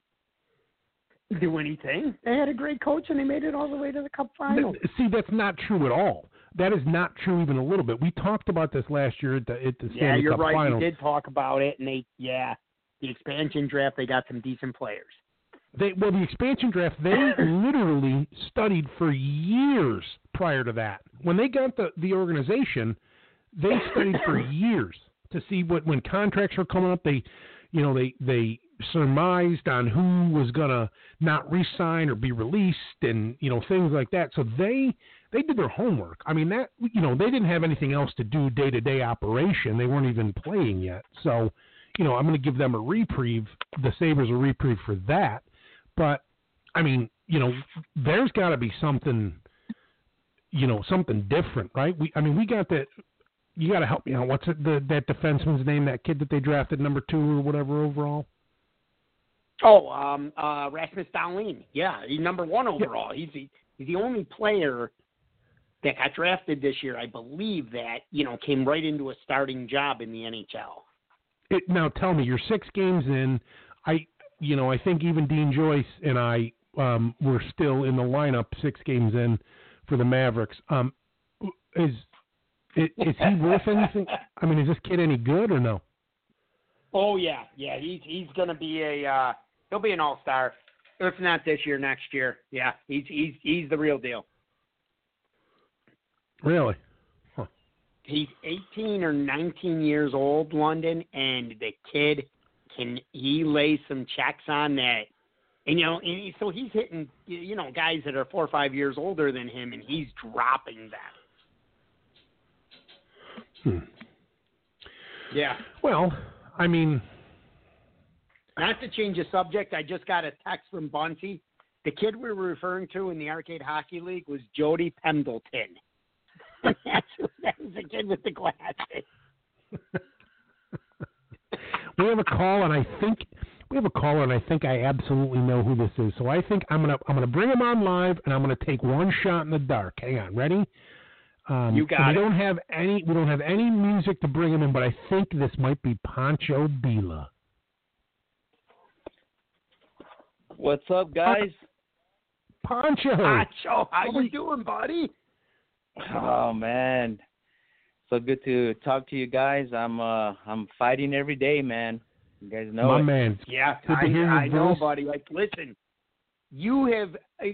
do anything. They had a great coach and they made it all the way to the Cup final. See, that's not true at all. That is not true even a little bit. We talked about this last year at the, at the Yeah, you're Cup right. Finals. We did talk about it, and they, yeah, the expansion draft, they got some decent players. They well, the expansion draft they literally studied for years prior to that. When they got the the organization, they studied for years to see what when contracts were coming up. They, you know, they they surmised on who was gonna not re-sign or be released, and you know things like that. So they they did their homework. I mean that you know they didn't have anything else to do day to day operation. They weren't even playing yet. So you know I'm going to give them a reprieve. The Sabres a reprieve for that. But I mean, you know, there's got to be something, you know, something different, right? We, I mean, we got that. You got to help me out. What's it, the that defenseman's name? That kid that they drafted number two or whatever overall. Oh, um, uh, Rasmus Dahlin. Yeah, he's number one overall. He's the, he's the only player that got drafted this year, I believe, that you know came right into a starting job in the NHL. It, now tell me, you're six games in. I, you know, I think even Dean Joyce and I um, were still in the lineup six games in for the Mavericks. Um, is, is is he worth anything? I mean, is this kid any good or no? Oh yeah, yeah. He's he's gonna be a uh, he'll be an all star. If not this year, next year. Yeah, he's he's he's the real deal. Really? He's 18 or 19 years old, London, and the kid can he lay some checks on that. And you know, and he, so he's hitting you know guys that are four or five years older than him, and he's dropping them. Hmm. Yeah. Well, I mean, Not to change the subject, I just got a text from Bunty. The kid we were referring to in the Arcade Hockey League was Jody Pendleton. That's that was the kid with the glasses. we have a call, and I think we have a caller, and I think I absolutely know who this is. So I think I'm gonna I'm gonna bring him on live, and I'm gonna take one shot in the dark. Hang on, ready? Um, You got so we it. don't have any we don't have any music to bring him in, but I think this might be Pancho Billa. What's up, guys? Pancho. Nacho, how you doing, buddy? Oh man, so good to talk to you guys. I'm uh I'm fighting every day, man. You guys know My it. man. Yeah, Good I, hear I know, buddy. Like, listen, you have. Uh,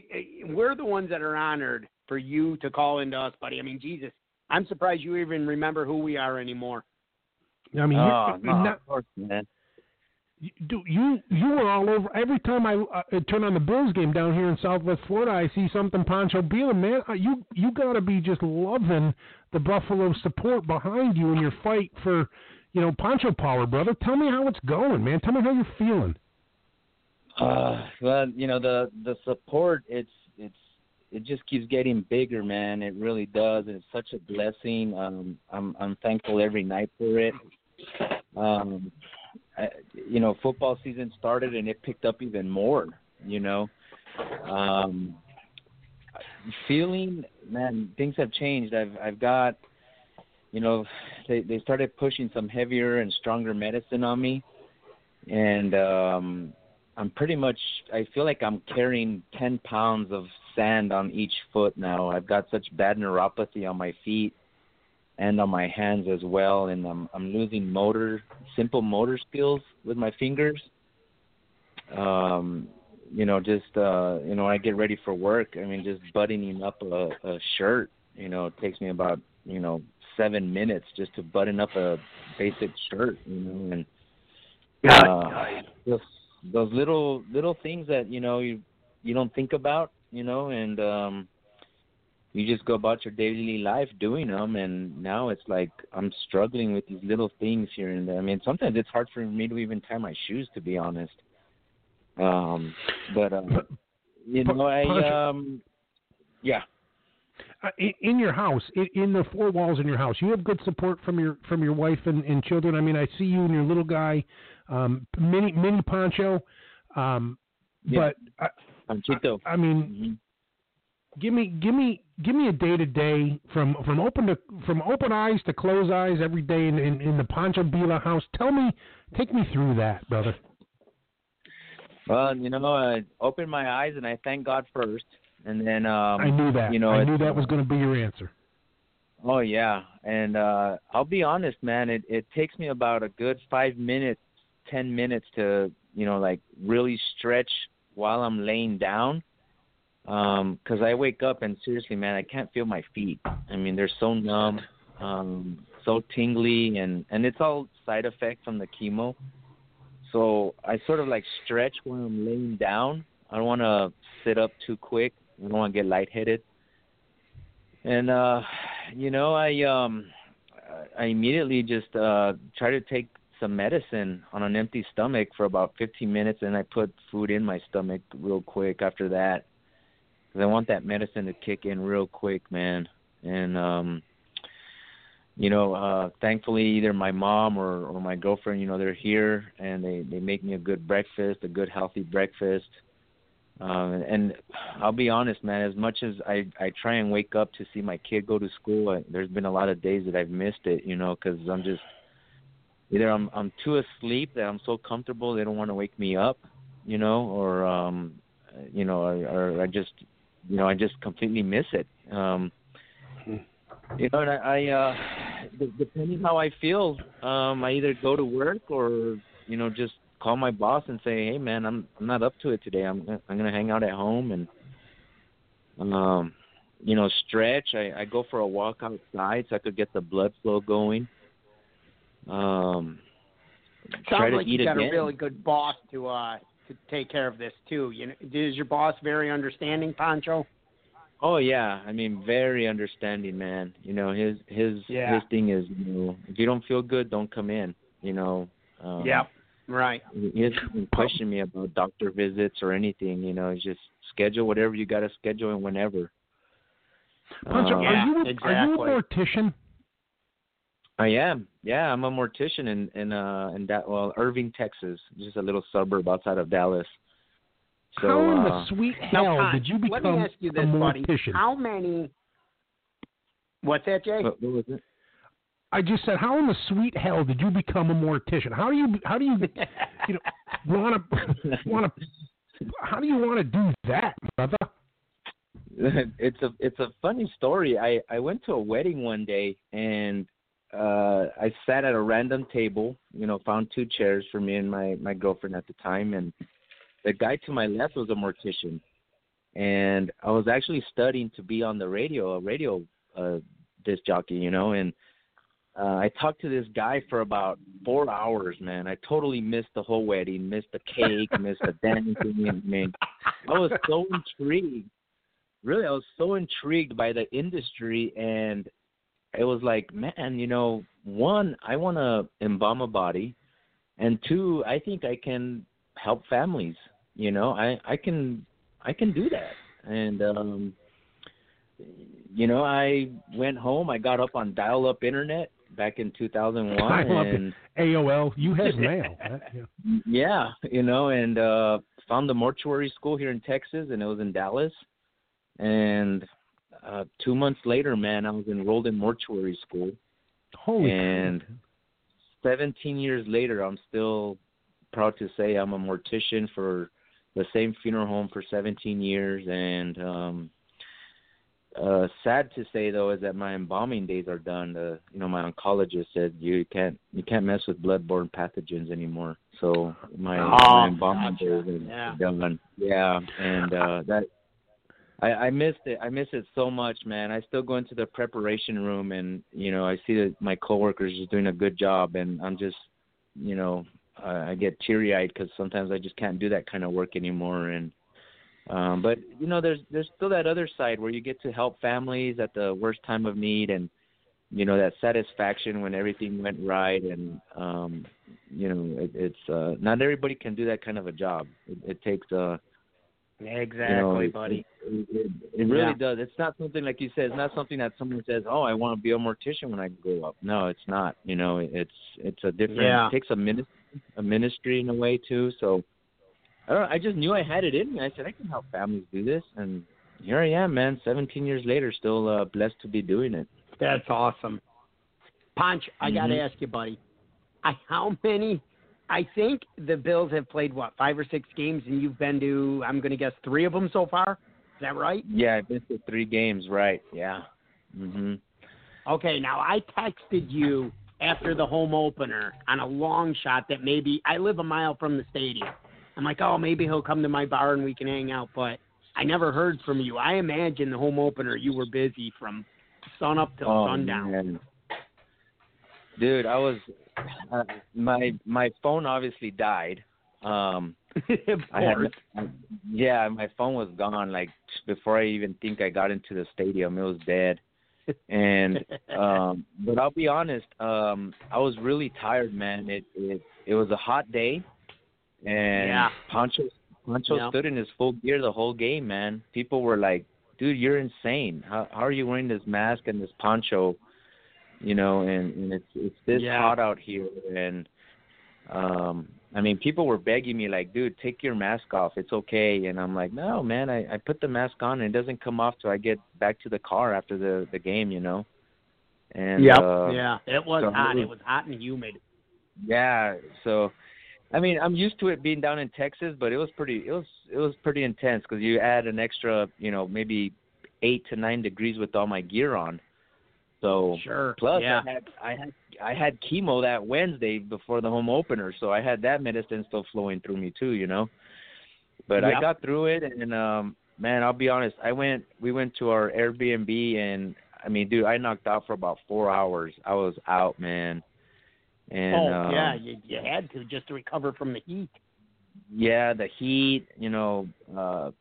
we're the ones that are honored for you to call into us, buddy. I mean, Jesus, I'm surprised you even remember who we are anymore. I mean, Oh, you're, no, not, of course, man. you, do- you you were all over. Every time I uh, turn on the Bills game down here in Southwest Florida, I see something Pancho Billa. Man, you you got to be just loving the Buffalo support behind you in your fight for, you know, Pancho Power, brother. Tell me how it's going, man. Tell me how you're feeling. Uh, well, you know the the support. It's it's it just keeps getting bigger, man. It really does. It's such a blessing. Um, I'm I'm thankful every night for it. Um, I, you know, football season started and it picked up even more. You know, um, feeling, man, things have changed. I've I've got, you know, they they started pushing some heavier and stronger medicine on me, and um, I'm pretty much. I feel like I'm carrying ten pounds of sand on each foot now. I've got such bad neuropathy on my feet and on my hands as well, and I'm I'm losing motor, simple motor skills with my fingers. Um, you know, just uh, you know, when I get ready for work. I mean, just buttoning up a, a shirt. You know, it takes me about you know seven minutes just to button up a basic shirt. You know, and uh, those those little little things that you know you you don't think about. You know, and um, you just go about your daily life doing them. And now it's like I'm struggling with these little things here and there. I mean, sometimes it's hard for me to even tie my shoes, to be honest. Um, but uh, But- you know, I um, yeah. Uh, in, in your house, in, in the four walls in your house, you have good support from your from your wife and, and children. I mean, I see you and your little guy, um, mini mini poncho, Um, Yeah. But I, Panchito. I mean, Mhm. give me give me give me a day to day from from open to from open eyes to closed eyes every day in, in, in the Pancho Billa house. Tell me, take me through that, brother. Well, you know, I opened my eyes and I thank God first, and then um, I knew that. You know, I knew that was going to be your answer. Oh yeah, and uh I'll be honest, man. It it takes me about a good five minutes, ten minutes to you know like really stretch while I'm laying down, Um 'cause I wake up and seriously, man, I can't feel my feet. I mean, they're so numb, um, so tingly, and and it's all side effect from the chemo. So I sort of like stretch when I'm laying down. I don't want to sit up too quick. I don't want to get lightheaded. And uh you know, I um I immediately just uh try to take some medicine on an empty stomach for about 15 minutes, and I put food in my stomach real quick after that. Cause I want that medicine to kick in real quick, man. And um, you know, uh, thankfully, either my mom or or my girlfriend, you know, they're here and they they make me a good breakfast, a good healthy breakfast. Um, and I'll be honest, man. As much as I I try and wake up to see my kid go to school, I, there's been a lot of days that I've missed it, you know, because I'm just either I'm I'm too asleep that I'm so comfortable they don't want to wake me up, you know, or um, you know, or, or I just you know I just completely miss it. Um, you know, and I, I uh, d- depending how I feel, um, I either go to work or you know just call my boss and say, "Hey, man, I'm I'm not up to it today. I'm I'm gonna hang out at home and um, you know, stretch. I I go for a walk outside so I could get the blood flow going. Um, try Sounds to like eat you got again. a really good boss to uh to take care of this too. You know, is your boss very understanding, Pancho? Oh yeah, I mean, very understanding, man. You know, his his Yeah. his thing is, you know, if you don't feel good, don't come in. You know. Um, Yep. Right. He hasn't even questioned me about doctor visits or anything. You know, just schedule whatever you got to schedule and whenever. Pancho, Um, are you a, are you a exactly. mortician? I am. Yeah, I'm a mortician in in uh in that well Irving, Texas, just a little suburb outside of Dallas. So How in uh, the sweet Now, hell Con, did you let me become ask you a this, buddy. mortician? How many? What's that, Jay? what, what was it? I just said, how in the sweet hell did you become a mortician? How do you how do you you know want to want to how do you want to do that, brother? it's a it's a funny story. I I went to a wedding one day and uh I sat at a random table, you know, found two chairs for me and my my girlfriend at the time and the guy to my left was a mortician. And I was actually studying to be on the radio, a radio uh disc jockey, you know, and uh, I talked to this guy for about four hours, man. I totally missed the whole wedding, missed the cake, missed the dancing. I mean, I was so intrigued. Really, I was so intrigued by the industry, and it was like, man, you know, one, I want to embalm a body, and two, I think I can help families. You know, I I can I can do that, and um, you know, I went home. I got up on dial-up internet back in 2001, Dial-up and AOL, you had mail. That- yeah. yeah, you know, and uh found the mortuary school here in Texas and it was in Dallas. And uh 2 months later, man, I was enrolled in mortuary school. Holy And- crap. 17 years later, I'm still proud to say I'm a mortician for the same funeral home for 17 years and um uh sad to say though is that my embalming days are done. Uh, you know, my oncologist said you can't you can't mess with bloodborne pathogens anymore. So my, Oh, my embalming gotcha. days are Yeah. done. Yeah, and uh that I, I missed it. I miss it so much, man. I still go into the preparation room, and you know, I see that my coworkers are doing a good job, and I'm just, you know, I I get teary eyed because sometimes I just can't do that kind of work anymore. And um, but you know, there's there's still that other side where you get to help families at the worst time of need, and you know that satisfaction when everything went right, and um, you know, it, it's uh, not everybody can do that kind of a job. It, it takes uh Exactly, you know, it- buddy. It, it, it really Yeah. does. It's not something like you said. It's not something that someone says, "Oh, I want to be a mortician when I grow up." No, it's not. You know, it's it's a different. Yeah. It takes a ministry, a ministry in a way too. So, I don't. know, I just knew I had it in me. I said I can help families do this, and here I am, man. 17 years later, still uh, blessed to be doing it. That's awesome. Punch, I got to ask you, buddy. I, how many? I think the Bills have played what five or six games, and you've been to I'm going to guess three of them so far. Is that right? Yeah, I've been to three games, right? Yeah. Mhm. Okay, now I texted you after the home opener on a long shot that maybe I live a mile from the stadium. I'm like, oh, maybe he'll come to my bar and we can hang out, but I never heard from you. I imagine the home opener you were busy from sun up till Oh, sundown. man. Dude, I was uh, my my phone obviously died. Um I had yeah, my phone was gone like before I even think I got into the stadium. It was dead. and um but I'll be honest, um I was really tired, man. It it it was a hot day and Yeah. Poncho Poncho Yeah. stood in his full gear the whole game, man. People were like, "Dude, you're insane. How how are you wearing this mask and this poncho?" You know, and, and it's it's this Yeah. hot out here and um I mean, people were begging me like, "Dude, take your mask off. It's okay." And I'm like, "No, man. I I put the mask on and it doesn't come off till I get back to the car after the the game, you know." And yeah, uh, yeah, it was so hot. it It was hot and humid. yeah, so I mean, I'm used to it being down in Texas, but it was pretty it was it was pretty intense cuz you add an extra, you know, maybe 8 to 9 degrees with all my gear on. So Sure. plus yeah. I had I had I had chemo that Wednesday before the home opener, so I had that medicine still flowing through me too, you know. But I got through it and um man, I'll be honest, I went we went to our Airbnb and I mean, dude, I knocked out for about 4 hours. I was out, man. And oh um, yeah, you, you had to just to recover from the heat. yeah, the heat, you know, uh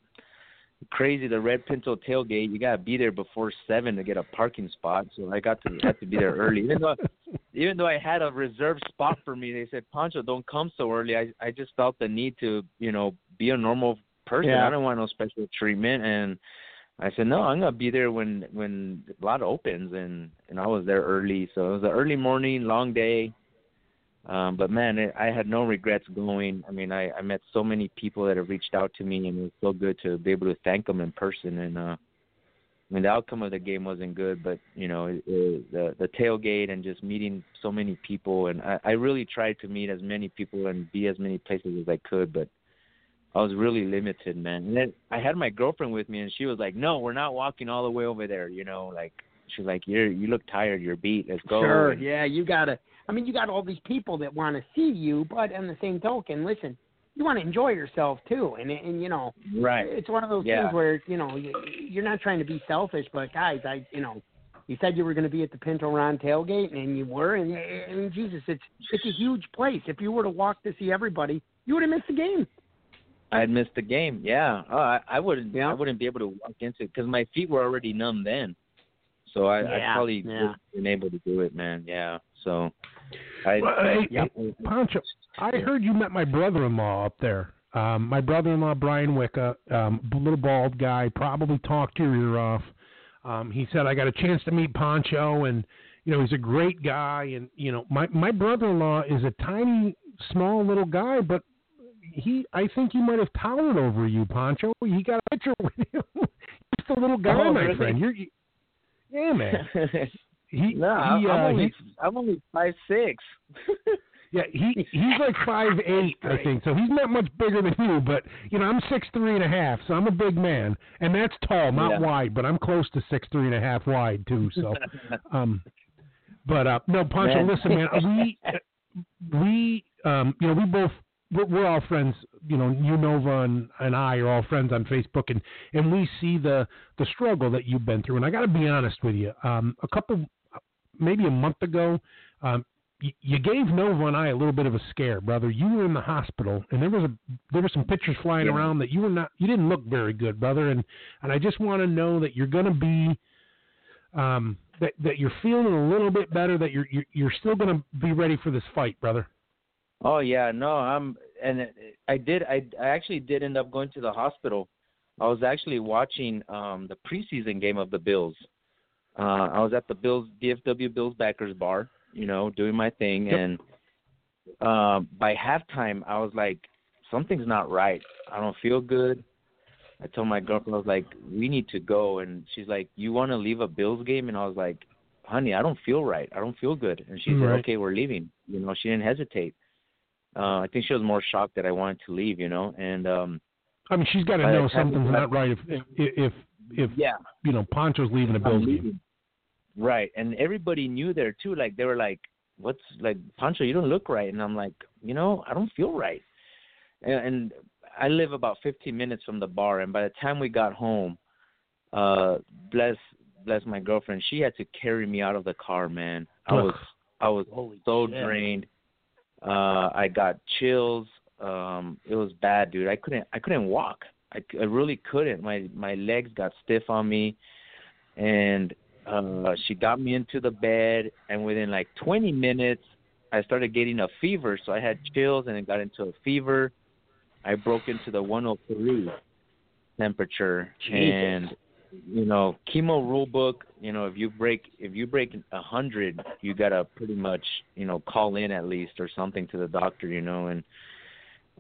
crazy the red pinto tailgate, you gotta be there before seven to get a parking spot. So I got to have to be there early. Even though even though I had a reserved spot for me, they said, Pancho, don't come so early. I I just felt the need to, you know, be a normal person. Yeah. I don't want no special treatment and I said, No, I'm gonna be there when when a lot opens and and I was there early. So it was an early morning, long day. Um, but man, it, I had no regrets going. I mean, I, I met so many people that have reached out to me, and it was so good to be able to thank them in person. And uh, I mean, the outcome of the game wasn't good, but you know, it, it, the the tailgate and just meeting so many people, and I, I really tried to meet as many people and be as many places as I could, but I was really limited, man. And then I had my girlfriend with me, and she was like, "No, we're not walking all the way over there." You know, like she's like, "You're you look tired. You're beat. Let's go." Sure. And- Yeah, you gotta. I mean, you got all these people that want to see you, but on the same token, listen, you want to enjoy yourself too, and and you know, Right. it's one of those Yeah. things where you know you- you're not trying to be selfish, but guys, I you know, you said you were going to be at the Pinto Ron tailgate, and you were, and I mean, Jesus, it's it's a huge place. If you were to walk to see everybody, you would have missed the game. I had missed the game. Yeah, oh, I, I wouldn't. Yeah. I wouldn't be able to walk into it because my feet were already numb then. So I, I probably yeah. been able to do it, man. Yeah. So I. Well, hey, yeah. hey, Pancho, I heard you met my brother-in-law up there. Um, my brother-in-law Brian Wicca, um, little bald guy, probably talked your ear off. Um, he said I got a chance to meet Pancho, and you know he's a great guy. And you know my my brother-in-law is a tiny, small little guy, but he I think he might have towered over you, Pancho. He got a picture with you. Just a little guy, Oh, my really? friend. You're, yeah, man. He, no, I'm, he, I'm uh, only I'm only five six. Yeah, he he's like five eight, I think. So he's not much bigger than you, but you know I'm six three and a half, so I'm a big man, and that's tall, not Yeah. wide, but I'm close to six three and a half wide too. So, um, but uh, no, Pancho, Man. listen, man, we we um, you know we both we're, we're all friends. You know, you Nova and, and I are all friends on Facebook, and and we see the the struggle that you've been through. And I got to be honest with you, um, a couple maybe a month ago. Um, you gave Nova and I a little bit of a scare, brother. You were in the hospital, and there was a there were some pictures flying Yeah. around that you were not you didn't look very good, brother. And and I just want to know that you're going to be um that that you're feeling a little bit better, that you're you're, you're still going to be ready for this fight, brother. Oh yeah, no, I'm and I did I I actually did end up going to the hospital. I was actually watching um the preseason game of the Bills. Uh I was at the Bills DFW Bills backers bar, you know, doing my thing Yep. and um by halftime I was like something's not right. I don't feel good. I told my girlfriend I was like we need to go and she's like you want to leave a Bills game and I was like honey, I don't feel right. I don't feel good. And she said okay, we're leaving. You know, she didn't hesitate uh I think she was more shocked that I wanted to leave, you know, and um I mean, she's got to know something's not right if if if, if yeah, you know Pancho's leaving a Bills game. Leaving. Right, and everybody knew there too. Like they were like, "What's like Pancho? You don't look right." And I'm like, "You know, I don't feel right." And, and I live about 15 minutes from the bar, and by the time we got home, uh, bless bless my girlfriend, she had to carry me out of the car. Man, I Ugh. was I was Holy so shit. drained. Uh, I got chills. Um, it was bad, dude. I couldn't I couldn't walk. I, I really couldn't. My my legs got stiff on me, and uh, she got me into the bed, and within like 20 minutes, I started getting a fever. So I had chills, and it got into a fever. I broke into the 103 temperature, Jesus. and you know, chemo rule book. You know, if you break if you break a hundred, you gotta pretty much you know call in at least or something to the doctor. You know, and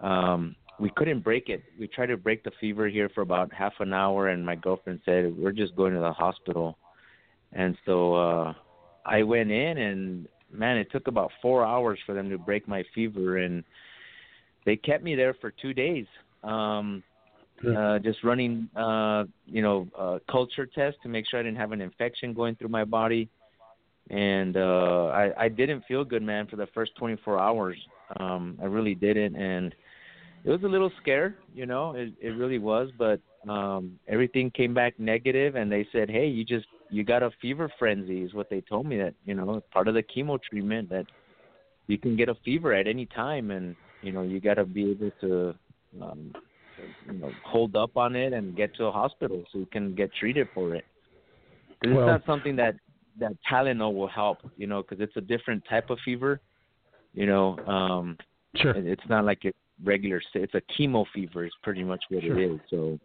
um we couldn't break it. We tried to break the fever here for about half an hour, and my girlfriend said we're just going to the hospital. And so uh I went in, and man, it took about four hours for them to break my fever, and they kept me there for two days. Um uh, just running, uh, you know, uh, culture tests to make sure I didn't have an infection going through my body. And uh, I, I didn't feel good, man, for the first 24 hours. Um, I really didn't, and it was a little scare, you know, it, it really was. But um, everything came back negative, and they said, "Hey, you just you got a fever frenzy," is what they told me. That you know, part of the chemo treatment that you can get a fever at any time, and you know, you got to be able to. Um, you know hold up on it and get to a hospital so you can get treated for it. 'Cause Well- it's not something that that Tylenol will help, you know, because it's a different type of fever. You know, um, Sure. it's not like a regular. It's a chemo fever. Is pretty much what Sure. it is. So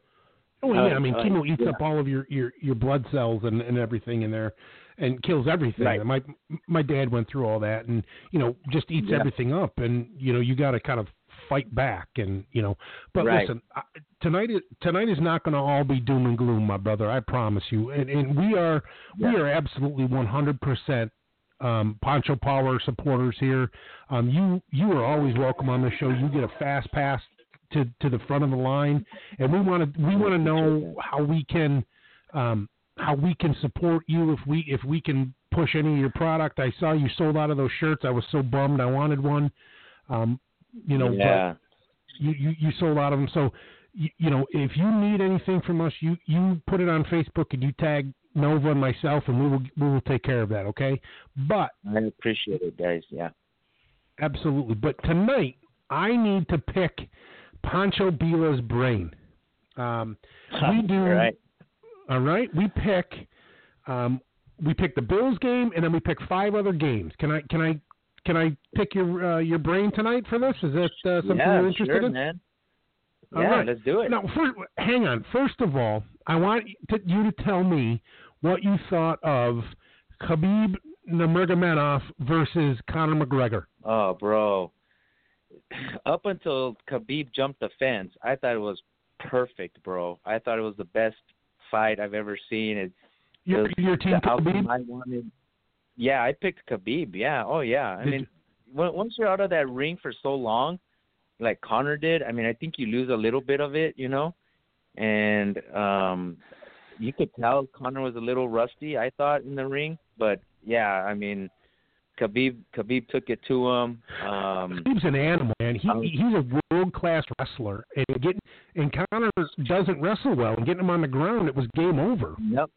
Oh yeah, I Uh, mean uh, chemo eats yeah. up all of your, your, your blood cells and, and everything in there, and kills everything. Right. My my dad went through all that, and you know just eats Yeah. everything up, and you know you got to kind of fight back, and you know. But Right. listen, I, tonight is tonight is not going to all be doom and gloom, my brother. I promise you. And, and we are we are absolutely one hundred percent. Um, Pancho Power supporters here. Um, you you are always welcome on the show. You get a fast pass to to the front of the line, and we want to we want to know how we can um, how we can support you if we if we can push any of your product. I saw you sold out of those shirts. I was so bummed. I wanted one. Um, you know, yeah, you, you you sold out of them. So you, you know, if you need anything from us, you you put it on Facebook and you tag Nova and myself, and we will we will take care of that. Okay, but I appreciate it, guys. Yeah. Absolutely. But tonight, I need to pick Pancho Billa's brain. Um, we do. All right. All right. We pick. Um, we pick the Bills game, and then we pick five other games. Can I? Can I? Can I pick your uh, your brain tonight for this? Is that uh, something yeah, you're interested sure, in? man. All yeah, right. let's do it. Now, first, hang on. First of all, I want to, you to tell me what you thought of Khabib Nurmagomedov versus Conor McGregor. Oh, bro. Up until Khabib jumped the fence, I thought it was perfect, bro. I thought it was the best fight I've ever seen. It, Your, the- your team Khabib. I wanted. Yeah, I picked Khabib. Yeah. Oh, yeah. I Did mean, on- once you're out of that ring for so long, like Conor did, I mean, I think you lose a little bit of it, you know. And um you could tell Conor was a little rusty. I thought in the ring, but yeah, I mean, Khabib Khabib took it to him. Um, Khabib's an animal, man. He Um, he's a world class wrestler, and getting and Conor doesn't wrestle well, and getting him on the ground, it was game over. Yep.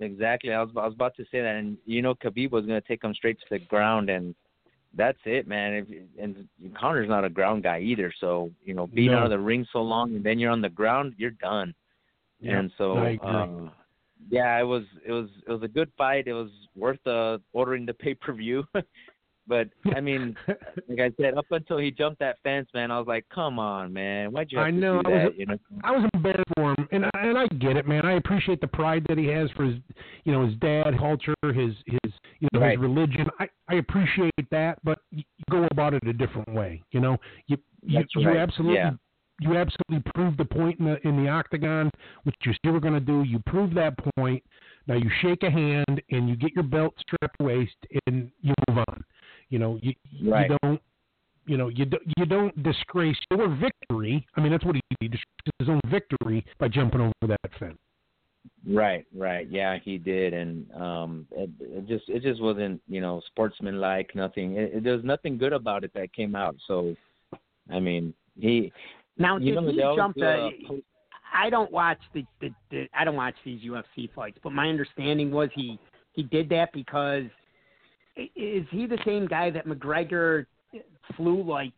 Exactly. I was I was about to say that, and you know, Khabib was going to take him straight to the ground, and that's it, man. If, and Conor's not a ground guy either, so you know, being No. out of the ring so long, and then you're on the ground, you're done. Yeah, and so, I agree. uh, yeah, it was it was it was a good fight. It was worth uh, ordering the pay per view. but I mean, like I said, up until he jumped that fence, man, I was like, come on, man, why'd you have I to know, do I was- that? You know. I was embarrassed for him, and I, and I get it, man. I appreciate the pride that he has for his, you know, his dad culture, his his you know Right. his religion. I I appreciate that, but you go about it a different way. You know, you you, That's you right, absolutely yeah. You absolutely proved the point in the in the octagon, which you you were going to do. You proved that point. Now you shake a hand and you get your belt strapped to waist and you move on. You know, you Right. you don't you know you don't you don't disgrace your victory. I mean that's what he did. He disgraced his own victory by jumping over that fence. Right, right. Yeah, he did, and um, it, it just it just wasn't you know sportsmanlike. Nothing. It, it, there was nothing good about it that came out. So, I mean, he. Now, You did know, he they jump the? a post- I don't watch the, the, the I don't watch these UFC fights, but my understanding was he he did that because is he the same guy that McGregor flew like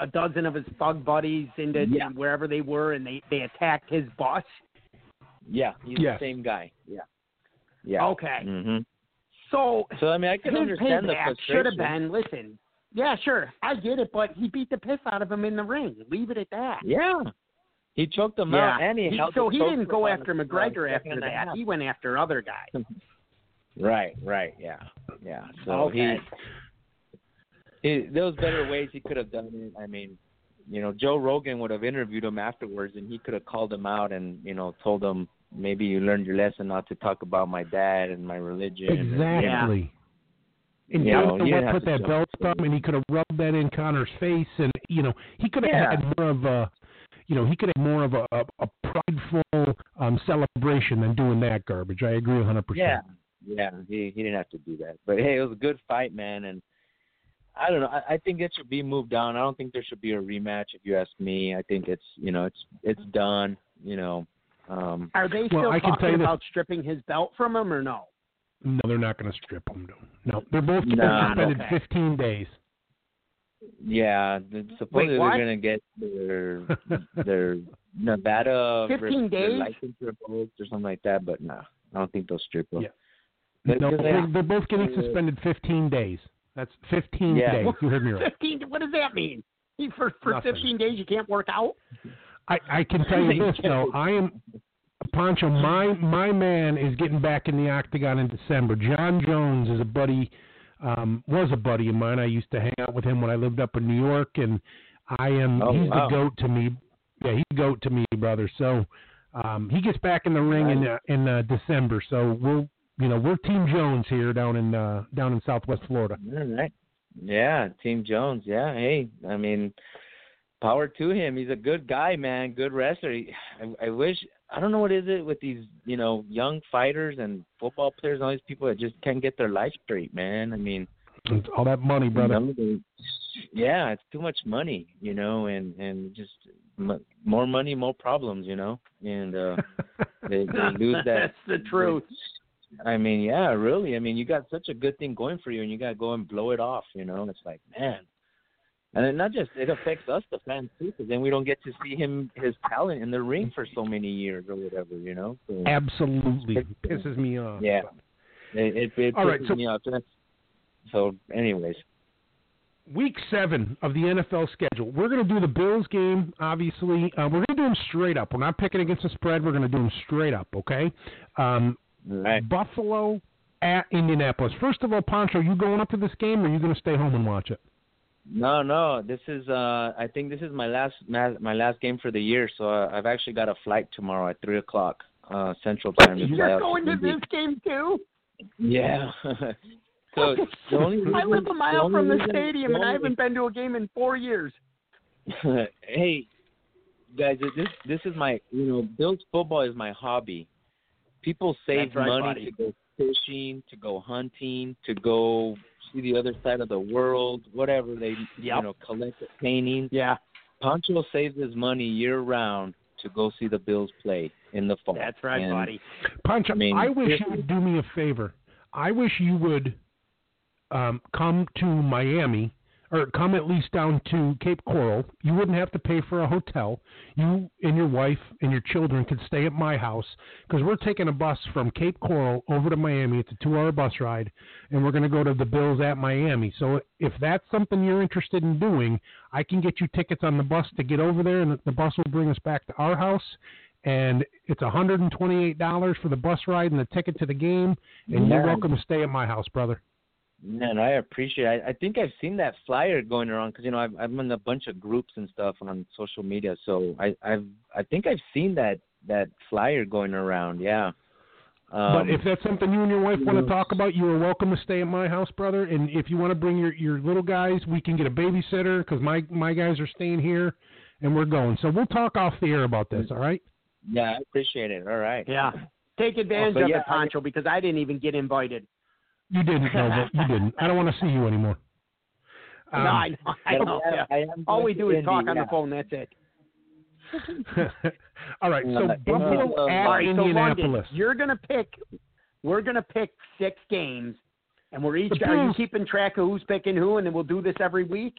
a dozen of his thug buddies into Yeah. wherever they were and they they attacked his boss? Yeah, he's Yes. the same guy. Yeah. Yeah. Okay. hmm So So I mean, I can his understand the payback should have been. Listen, yeah, sure, I get it, but he beat the piss out of him in the ring. Leave it at that. Yeah. He choked him Yeah. out, and he, He- held so he didn't go after McGregor after that. half. He went after other guys. Right, right, yeah, yeah. So oh, Okay. he, he, there was better ways he could have done it. I mean, you know, Joe Rogan would have interviewed him afterwards, and he could have called him out and you know told him maybe you learned your lesson not to talk about my dad and my religion. Exactly. And You you know, know, you didn't have put that belt it. up, and he could have rubbed that in Conor's face, and you know, he could have Yeah. had more of a, you know, he could have more of a, a, a prideful um, celebration than doing that garbage. I agree a 100. percent yeah. yeah, He he didn't have to do that, but hey, it was a good fight, man. And I don't know. I, I think it should be moved on. I don't think there should be a rematch. If you ask me, I think it's you know it's it's done. You know. Um, Are they still I can tell talking about stripping his belt from him or no? No, they're not going to strip him. No, they're both getting Nah. suspended Okay. 15 days. Yeah, supposedly what? they're gonna get their their Nevada 15 their days? license revoked or something like that. But no, I don't think they'll strip them. Yeah. But- No, 'cause they- they're, they're both getting suspended 15 days. That's 15 Yeah. days. You heard me right. Fifteen. What does that mean? For for Nothing. fifteen days you can't work out. I, I can tell you this though. I am Pancho. My my man is getting back in the octagon in December. Jon Jones is a buddy. Um, was a buddy of mine. I used to hang out with him when I lived up in New York, and I am. Oh, he's wow. the goat to me. Yeah, he's the goat to me, brother. So um, he gets back in the ring in uh, in uh, December. So we'll you know we're Team Jones here down in uh, down in Southwest Florida. All right. Yeah, Team Jones. Yeah, hey, I mean, power to him. He's a good guy, man. Good wrestler. He, I, I wish I don't know what is it with these, you know, young fighters and football players and all these people that just can't get their life straight, man. I mean, It's all that money, brother. you know, yeah, it's too much money, you know, and and just m- more money, more problems, you know, and uh they, they lose that. That's the truth. I mean, yeah, really. I mean, you got such a good thing going for you, and you got to go and blow it off. You know, it's like, man. And then not just it affects us, the fans too, because then we don't get to see him his talent in the ring for so many years or whatever. You know. So, Absolutely pisses me off. Yeah. it it, it All right, pisses so- me off. So, anyways, Week seven of the NFL schedule. We're going to do the Bills game, obviously. Uh, we're going to do them straight up. We're not picking against the spread. We're going to do them straight up, okay? Um, right. Buffalo at Indianapolis. First of all, Pancho, you going up to this game or are you going to stay home and watch it? No, no. This is uh I think this is my last my last game for the year. So uh, I've actually got a flight tomorrow at three o'clock uh Central Time. to You're going to Indy. this game too? Yeah. so the only reason, I live a mile only from the reason- stadium, the and I haven't been to a game in four years. hey, guys, this this is my you know Bills football is my hobby. People save right, money buddy. to go fishing, to go hunting, to go see the other side of the world, whatever they you know collect the paintings. Yeah, Pancho saves his money year round to go see the Bills play in the fall. that's right, And buddy. Pancho, I mean, I wish you would do me a favor. I wish you would um, come to Miami or come at least down to Cape Coral. You wouldn't have to pay for a hotel. You and your wife and your children could stay at my house because we're taking a bus from Cape Coral over to Miami. It's a two-hour bus ride, and we're going to go to the Bills at Miami. So if that's something you're interested in doing, I can get you tickets on the bus to get over there, and the bus will bring us back to our house. And it's $128 for the bus ride and the ticket to the game, and you're welcome to stay at my house, brother. Man, I appreciate. It. I, I think I've seen that flyer going around because you know I've, I'm in a bunch of groups and stuff on social media. So I, I've I think I've seen that that flyer going around. Yeah. Um, but if that's something you and your wife want to talk about, you are welcome to stay at my house, brother. And if you want to bring your your little guys, we can get a babysitter because my my guys are staying here, and we're going. So we'll talk off the air about this. All right? yeah, I appreciate it. All right. Yeah, take advantage So, of yeah, it, Pancho, because I didn't even get invited. You didn't know, that. you didn't. I don't want to see you anymore. Um, no, I know. I know. I- yeah. I am All we do is Indy, talk on yeah. the phone. That's it. all right. So Buffalo uh, at All right, so London, Indianapolis. you're gonna pick. We're gonna pick six games, and we're each. The Are you keeping track of who's picking who, and then we'll do this every week?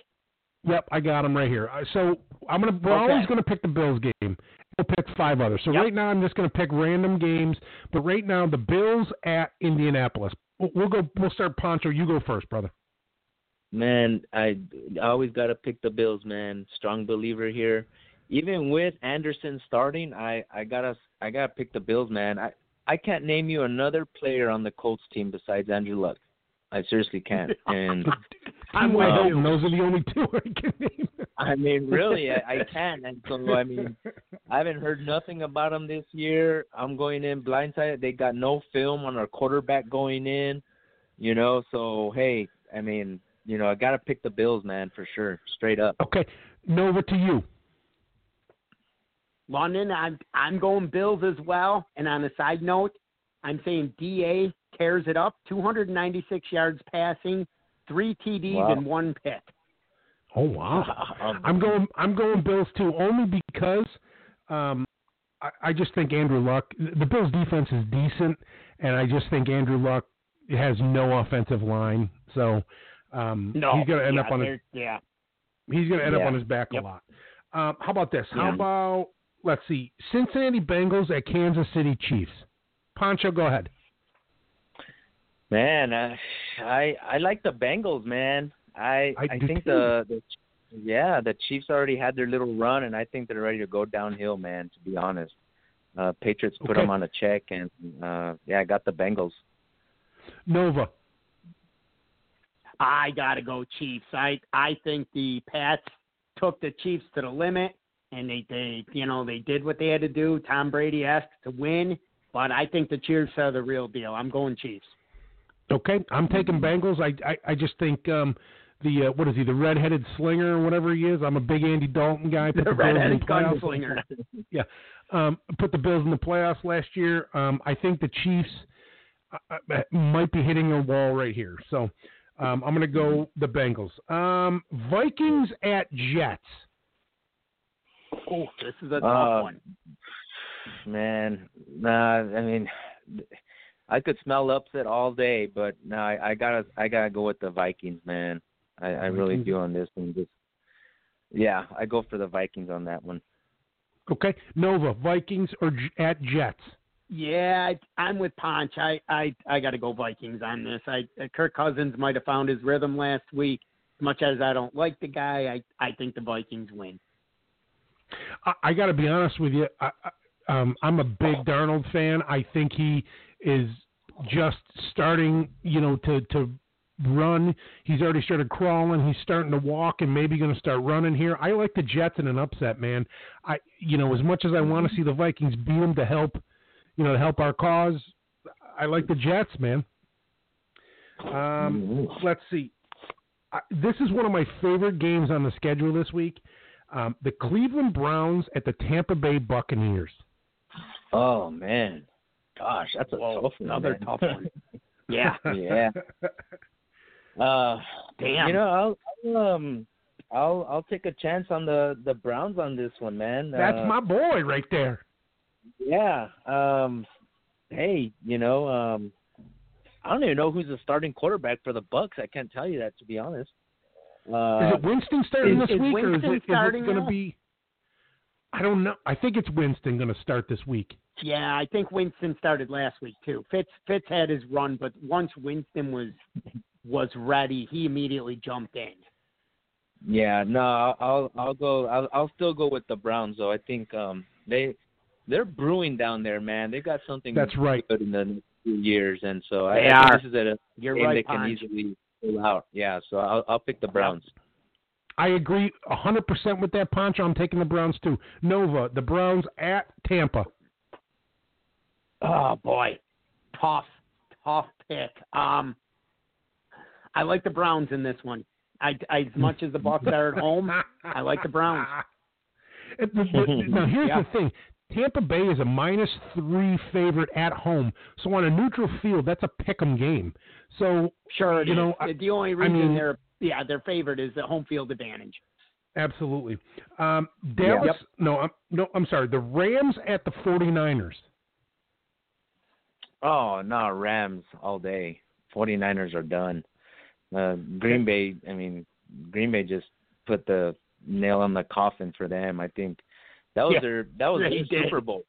Yep, I got them right here. Uh, So I'm gonna. We're Okay. always gonna pick the Bills game, we'll pick five others. So Yep. right now, I'm just going to pick random games. But right now, the Bills at Indianapolis. We'll go. We'll start Pancho. You go first, brother. Man, I, I always got to pick the Bills, man. Strong believer here. Even with Anderson starting, I I gotta I gotta pick the Bills, man. I I can't name you another player on the Colts team besides Andrew Luck. I seriously can't. And I'm T.Y. with um, you. Those are the only two I can name. I mean, really, I, I can't. And so, I mean, I haven't heard nothing about them this year. I'm going in blindsided. They got no film on our quarterback going in, you know. So, hey, I mean, you know, I got to pick the Bills, man, for sure, straight up. Okay, Nova to you. London, I'm I'm going Bills as well. And on a side note, I'm saying Da tears it up. 296 yards passing, three TDs Wow. and one pick. Oh wow. I'm going. I'm going Bills too, only because um, I, I just think Andrew Luck. The Bills' defense is decent, and I just think Andrew Luck has no offensive line, so um, No, he's going to end yeah, up on his. yeah. He's going to end up on his back Yep. a lot. Um, how about this? How Yeah. about let's see, Cincinnati Bengals at Kansas City Chiefs. Pancho, go ahead. Man, I I, I like the Bengals, man. I I I, think the the yeah the Chiefs already had their little run, and I think they're ready to go downhill, man. To be honest, uh, Patriots put Okay. them on a check, and uh, yeah, I got the Bengals. Nova. I gotta go Chiefs. I I think the Pats took the Chiefs to the limit, and they they you know they did what they had to do. Tom Brady asked to win, but I think the Chiefs are the real deal. I'm going Chiefs. Okay, I'm taking Bengals. I I, I just think um, the uh, what is he, the redheaded slinger or whatever he is. I'm a big Andy Dalton guy. Put The Bills in redheaded the gunslinger. Yeah, um, put the Bills in the playoffs last year. Um, I think the Chiefs uh, uh, might be hitting a wall right here. So um, I'm going to go the Bengals. Um, Vikings at Jets. Oh, this is a tough Uh, one. Man, nah, I mean, I could smell upset all day, but no, I, I gotta I gotta go with the Vikings, man. I, I really do on this one. Just yeah, I go for the Vikings on that one. Okay, Nova Vikings or J- at Jets. Yeah, I, I'm with Ponch. I I I got to go Vikings on this. I uh, Kirk Cousins might have found his rhythm last week. As much as I don't like the guy, I I think the Vikings win. I, I got to be honest with you. I, I, um, I'm a big Darnold fan. I think he is just starting, you know, to to run. He's already started crawling. He's starting to walk, and maybe going to start running here. I like the Jets in an upset, man. I, you know, as much as I want to see the Vikings beat them to help, you know, to help our cause, I like the Jets, man. Um, let's see. I, this is one of my favorite games on the schedule this week. Um, the Cleveland Browns at the Tampa Bay Buccaneers. Oh man, gosh, that's a Whoa, tough one. another man. tough one. Yeah. yeah. Uh, Damn. You know, I'll, I'll um, I'll I'll take a chance on the the Browns on this one, man. That's uh, my boy right there. Yeah. Um. Hey, you know, um, I don't even know who's the starting quarterback for the Bucks. I can't tell you that to be honest. Uh, Is it Winston starting is- this is week, or is Winston it, is it going to be? I don't know. I think it's Winston going to start this week. Yeah, I think Winston started last week too. Fitz Fitz had his run, but once Winston was was ready, he immediately jumped in. Yeah, no, I'll I'll, I'll go. I'll, I'll still go with the Browns though. I think um they they're brewing down there, man. They got something That's right. good in the next few years, and so I, They I think are. this is a You're game right, they can Ponch. easily pull out. Yeah, so I'll I'll pick the Browns. I agree 100% with that, Pancho. I'm taking the Browns too. Nova, the Browns at Tampa. Oh boy, tough, tough pick. Um, I like the Browns in this one. I, I as much as the Bucks are at home, I like the Browns. It- the- the- now here's Yeah. the thing: Tampa Bay is a minus three favorite at home, so on a neutral field, that's a pick'em game. So Sure, You know, I- the only I reason mean- they're yeah their favorite is the home field advantage. absolutely, um, Dallas. Yep. No, I'm, no, I'm sorry. The Rams at the 49ers. Oh no, Rams all day. 49ers are done. Uh, Green Bay. I mean, Green Bay just put the nail on the coffin for them. I think That was Yeah, their that was they their did. Super Bowl.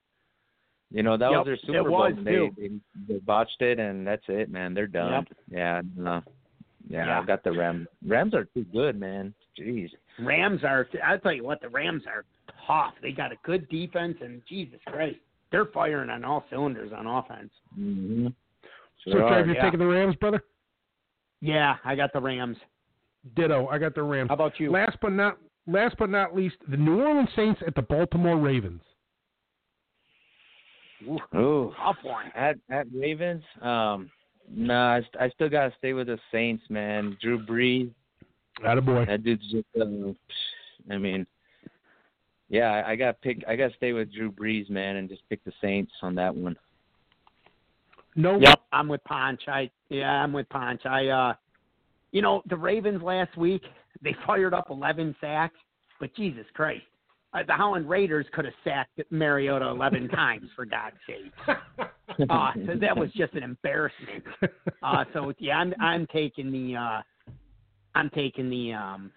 You know, that Yep, was their it Super Bowl. was, and they, they they botched it, and that's it, man. They're done. Yep. Yeah, no. Yeah, Yeah. I got the Rams. Rams are too good, man. Jeez. Rams are. I'll tell you what, the Rams are tough. They got a good defense, and Jesus Christ, they're firing on all cylinders on offense. Mm-hmm. So, Sure Trev, are. you're yeah. taking the Rams, brother? Yeah, I got the Rams. Ditto. I got the Rams. How about you? Last but not last but not least, the New Orleans Saints at the Baltimore Ravens. Ooh, Ooh. tough one. At at Ravens, um, nah, I, I still gotta stay with the Saints, man. Drew Brees, Attaboy. that dude's just. Uh, I mean, yeah, I, I got pick. I gotta stay with Drew Brees, man, and just pick the Saints on that one. No. Yep, I'm with Ponch. I yeah, I'm with Ponch. I uh you know, the Ravens last week, they fired up 11 sacks, but Jesus Christ. Uh, the Holland Raiders could have sacked Mariota 11 times for God's sake. Uh, so that was just an embarrassment. Uh so yeah, I'm I'm taking the uh I'm taking the um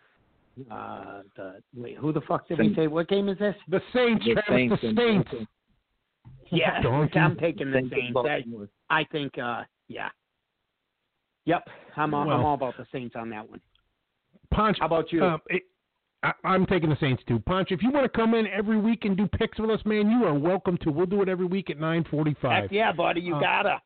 uh the wait, who the fuck did we say what game is this? The Saints, The Saints the and- Saints. Yeah, Donkey. I'm taking the Saints. I, I think, uh, yeah. Yep, I'm all, I'm all about the Saints on that one. Punch. How about you? Uh, it, I, I'm taking the Saints too. Punch. If you want to come in every week and do picks with us, man, you are welcome to. We'll do it every week at 9:45. Heck yeah, buddy, you uh, gotta.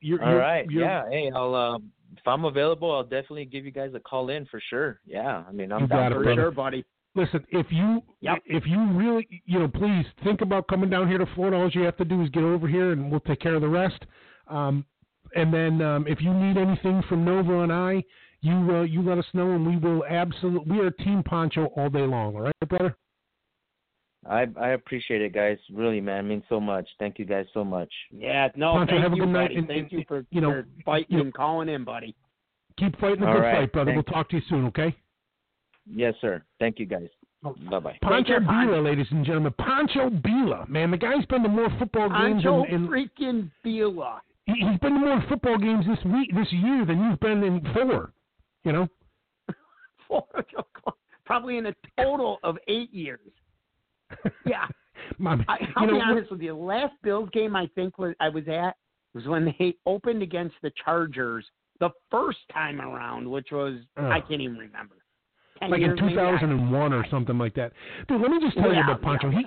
You're, All you're- right. you're- Yeah. Hey, I'll um, if I'm available, I'll definitely give you guys a call in for sure. Yeah. I mean, I'm You down it, for For brother. sure, buddy. Listen, if you Yep. if you really you know, please think about coming down here to Florida. All you have to do is get over here, and we'll take care of the rest. Um, and then um, if you need anything from Nova and I, you uh, you let us know, and we will absolutely. We are Team Pancho all day long. All right, brother. I I appreciate it, guys. Really, man, it means so much. Thank you guys so much. Yeah, no, Pancho, thank have a you, good night, buddy. and- thank and- you for, you know, for fighting you know- and calling in, buddy. Keep fighting a All good right, fight, brother. thanks. We'll talk to you soon. Okay. Yes, sir. Thank you, guys. Bye bye. Pancho care, Pancho. Billa, ladies and gentlemen. Pancho Billa, man, the guy's been to more football games Ancho in, in freaking Bila. he's been to more football games this week, this year than you've been in four. You know. Probably in a total of eight years. Yeah. My, I, I'll you know, be honest with you. The last Bills game I think was I was at was when they opened against the Chargers the first time around, which was I can't even remember. 10 like in years maybe? I- 2001 or something like that. Dude, let me just tell you about Pancho. yeah, He.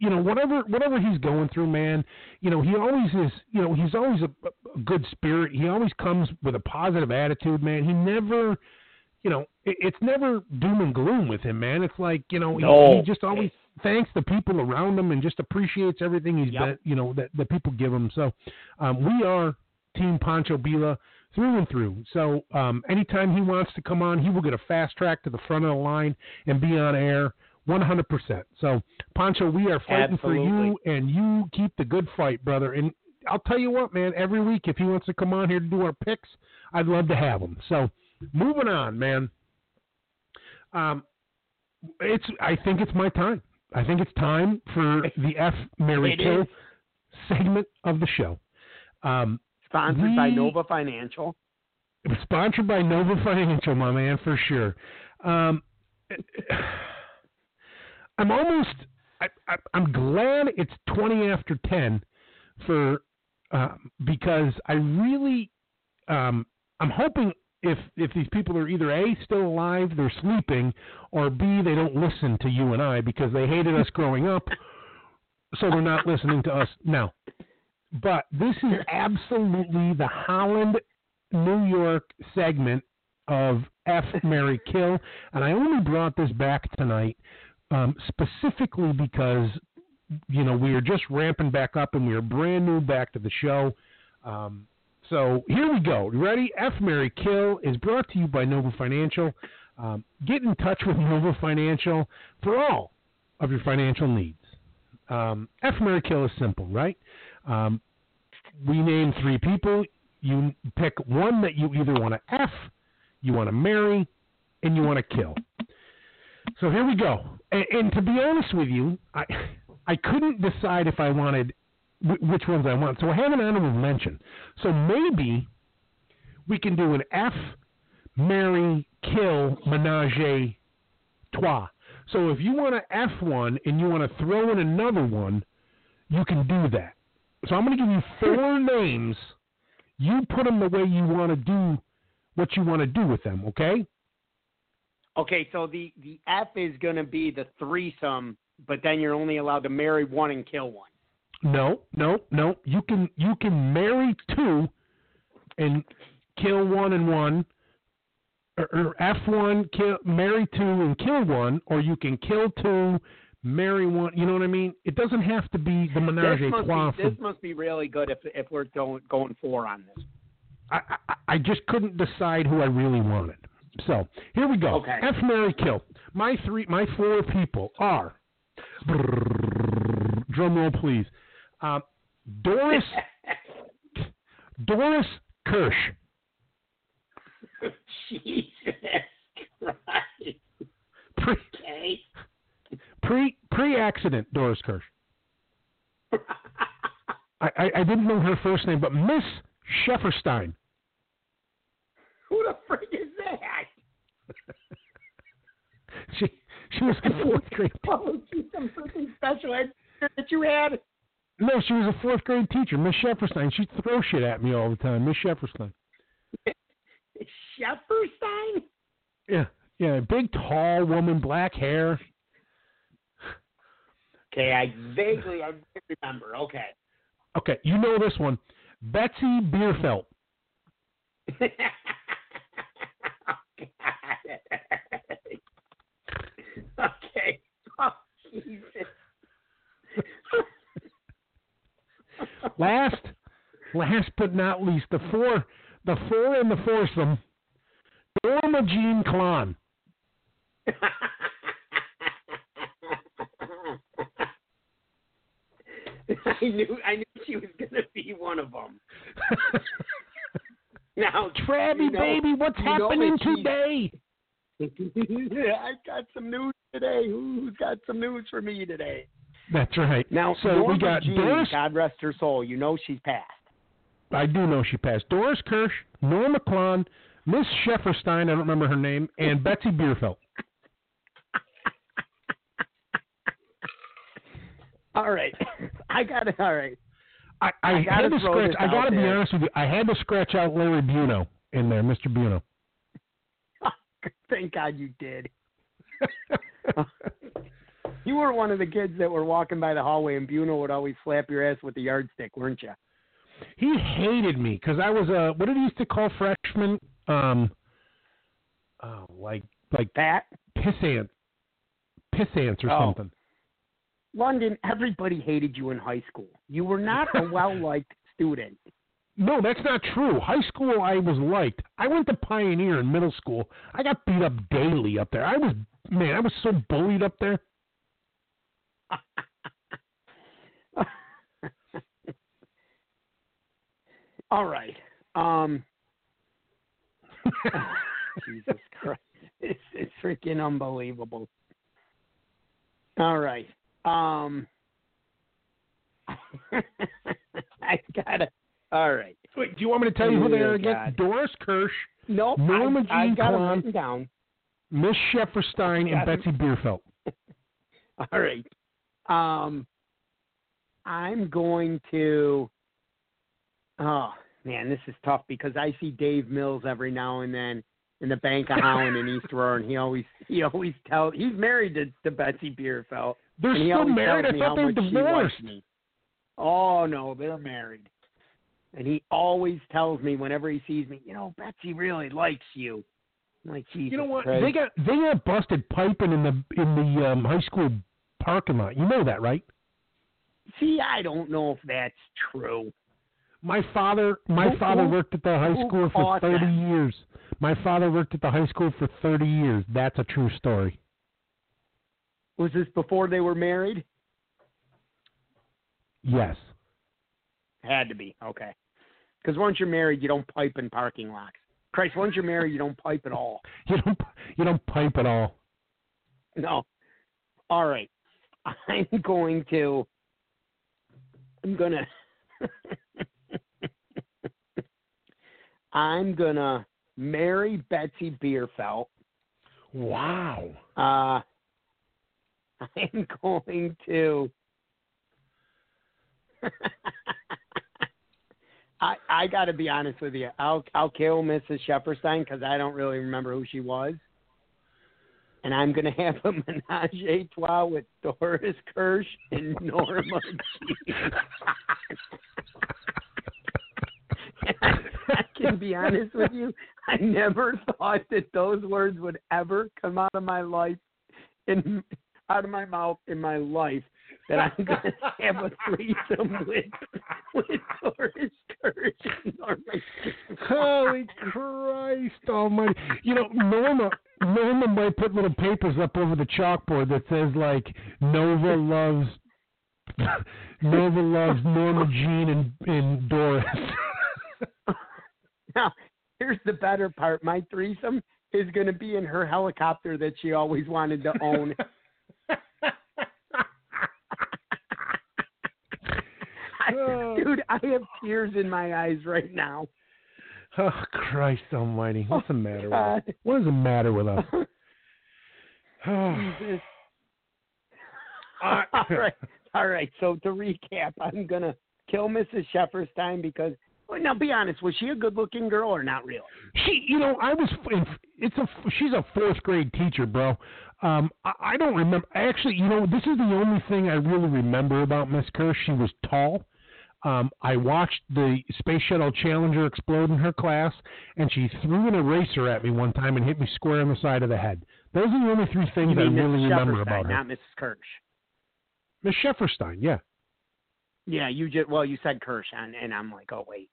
You know, whatever whatever he's going through, man. You know, he always is. You know, he's always a, a good spirit. He always comes with a positive attitude, man. He never, you know, it, it's never doom and gloom with him, man. It's like you know, he, No. he just always thanks the people around him and just appreciates everything he's Yep. been, you know, that the people give him. So, um, we are Team Pancho Billa through and through. So um, anytime he wants to come on, he will get a fast track to the front of the line and be on air 100%. So, Pancho, we are fighting for you, and you keep the good fight, brother. And I'll tell you what, man, every week, if he wants to come on here to do our picks, I'd love to have him. So, moving on, man. Um, it's. I think it's my time. I think it's time for the F Marry Kill segment of the show. Um, Sponsored by Nova Financial. Sponsored by Nova Financial, my man, for sure. Um, I'm almost. I, I'm glad it's 20 after 10 for uh, because I really. Um, I'm hoping if if these people are either a still alive, they're sleeping, or b they don't listen to you and I because they hated us growing up, so they're not listening to us now. But this is absolutely the Holland New York segment of F Marry Kill, and I only brought this back tonight um, specifically because you know we are just ramping back up and we are brand new back to the show. Um, so here we go. Ready? F Marry Kill is brought to you by Nova Financial. Um, get in touch with Nova Financial for all of your financial needs. Um, F Marry Kill is simple, right? Um, we name three people. You pick one that you either want to F, you want to marry, and you want to kill. So here we go. And, and to be honest with you, I I couldn't decide if I wanted wh- which ones I want. So I have an honorable mention. So maybe we can do an F, marry, kill, menage a trois. So if you want to F one and you want to throw in another one, you can do that. So I'm going to give you four names. You put them the way you want to do what you want to do with them. Okay? Okay, so the the F is going to be the threesome, but then you're only allowed to marry one and kill one. No, no, no. You can you can marry two and kill one and one, or, or F one kill marry two and kill one, or you can kill two, marry one. You know what I mean? It doesn't have to be the menage This a must, trois. be, this must be really good if if we're going going four on this. I, I I just couldn't decide who I really wanted. So here we go. Okay. F Marry Kill. My three, my four people are. Drum roll, please. Uh, Doris Doris Kirsch. Jesus Christ. Pre Okay. pre pre accident Doris Kirsch. I, I, I didn't know her first name, but Miss Shefferstein. Who the frick is that? She she was a fourth grade. Oh, she's some freaking special ed that you had. No, she was a fourth grade teacher, Miss Shefferstein. She'd throw shit at me all the time, Miss Shefferstein. Shefferstein? Yeah, yeah, big, tall woman, black hair. Okay, I vaguely I remember. Okay. Okay, you know this one, Betsy Bierfeld. okay. Oh, Jesus. Last, last but not least, the four, the four in the foursome, Norma Jean Klon. I knew I knew she was gonna be one of them. Now, Trabby you know- baby, what's happening today? I got some news today. Who's got some news for me today? That's right. Now, so Norma we got Jean, Doris. God rest her soul. You know she's passed. I do know she passed. Doris Kirsch, Norma Klon, Miss Shefferstein, I don't remember her name, and Betsy Bierfeld. All right, I got it. All right. I, I, I had to scratch. I got to be there. honest with you. I had to scratch out Larry Buno in there, Mr. Buno. Thank God you did. You were one of the kids that were walking by the hallway, and Buno would always slap your ass with the yardstick, weren't you? he hated me because I was a what did he used to call freshmen? Um, oh, like like Pat, pissant, pissants or Oh. something. London, everybody hated you in high school. You were not a well liked student. No, that's not true. High school, I was liked. I went to Pioneer in middle school. I got beat up daily up there. I was man, I was so bullied up there. All right. Um, Jesus Christ. It's, it's freaking unbelievable. All right. Um, I gotta. All right. Wait, do you want me to tell you who they are again? Doris Kirsch, Nope. Norma I, I Jean got it Klon. down. Miss Shefferstein, and Got it. Betsy Bierfeld. All right. Um, I'm going to. Oh man, this is tough because I see Dave Mills every now and then in the Bank of Holland in East Aurora, and he always he always tells he's married to, to Betsy Bierfeld. They're still married. I thought they were much she likes divorced. me. Oh no, they're married. And he always tells me whenever he sees me, you know, Betsy really likes you. I'm like, Jesus You know what? Christ. They got they got busted piping in the in the um, high school parking lot. You know that, right? See, I don't know if that's true. My father, my Who- father who- worked at the high school for thirty them? years. My father worked at the high school for thirty years. That's a true story. Was this before they were married? Yes. Had to be. Okay. Because once you're married, you don't pipe in parking lots. Christ, once you're married, you don't pipe at all. You don't you don't pipe at all. No. All right. I'm going to. I'm gonna. I'm gonna marry Betsy Bierfeld. Wow. Uh, I'm going to. I I got to be honest with you. I'll I'll kill Mrs. Shepperstein because I don't really remember who she was, and I'm gonna have a menage a trois with Doris Kirsch and Norma I, I can be honest with you. I never thought that those words would ever come out of my life, in out of my mouth in my life. That I'm gonna have a threesome with with Doris Kirsch and Norma Jean. Holy Christ Almighty! You know, Norma Norma might put little papers up over the chalkboard that says like Nova loves Nova loves Norma Jean and, and Doris. Now, here's the better part. My threesome is going to be in her helicopter that she always wanted to own. I, dude, I have tears in my eyes right now. oh Christ Almighty! What's the matter with us? What is the matter with us? Jesus. all right, all right. So to recap, I'm gonna kill Mrs. Sheffer's time because. Well, now, be honest. Was she a good-looking girl or not really? She, you know, I was. It's a. She's a fourth grade teacher, bro. Um, I, I don't remember. Actually, you know, this is the only thing I really remember about Miss Kerr. She was tall. Um, I watched the Space Shuttle Challenger explode in her class, and she threw an eraser at me one time and hit me square on the side of the head. Those are the only three things I really remember about her. not Mrs. Kirsch. Miss Shefferstein, yeah. Yeah, you just well, you said Kirsch, and, and I'm like, oh wait.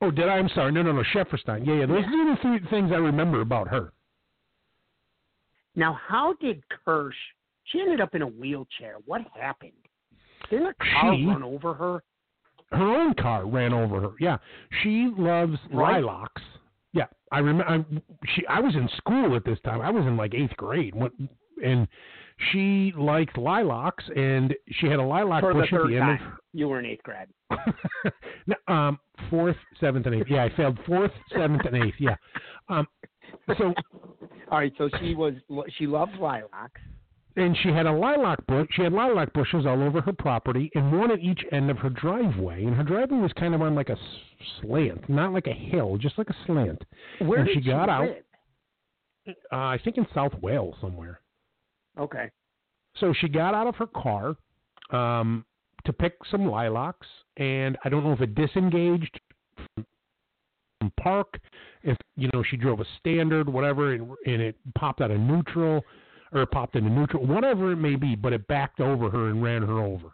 Oh, did I? I'm sorry. No, no, no. Shefferstein. Yeah, yeah. Those are the three things I remember about her. Now, how did Kirsch? She ended up in a wheelchair. What happened? Didn't a car She- run over her? Her own car ran over her. Yeah, she loves Right. lilacs. Yeah, I remember. She, I was in school at this time. I was in like eighth grade, when, and she liked lilacs, and she had a lilac For the bush at third the end time. You were in eighth grade. of. no, um, fourth, seventh, and eighth. Yeah, I failed fourth, seventh, and eighth. Yeah. Um, so All right, so she was she loves lilacs. And she had a lilac bush. She had lilac bushes all over her property, and one at each end of her driveway. And her driveway was kind of on like a slant, not like a hill, just like a slant. Where And did she got out. Uh, I think in South Wales somewhere. Okay. So she got out of her car um, to pick some lilacs, and I don't know if it disengaged from, from park, if you know she drove a standard, whatever, and, and it popped out of neutral, or popped into neutral, whatever it may be, but it backed over her and ran her over.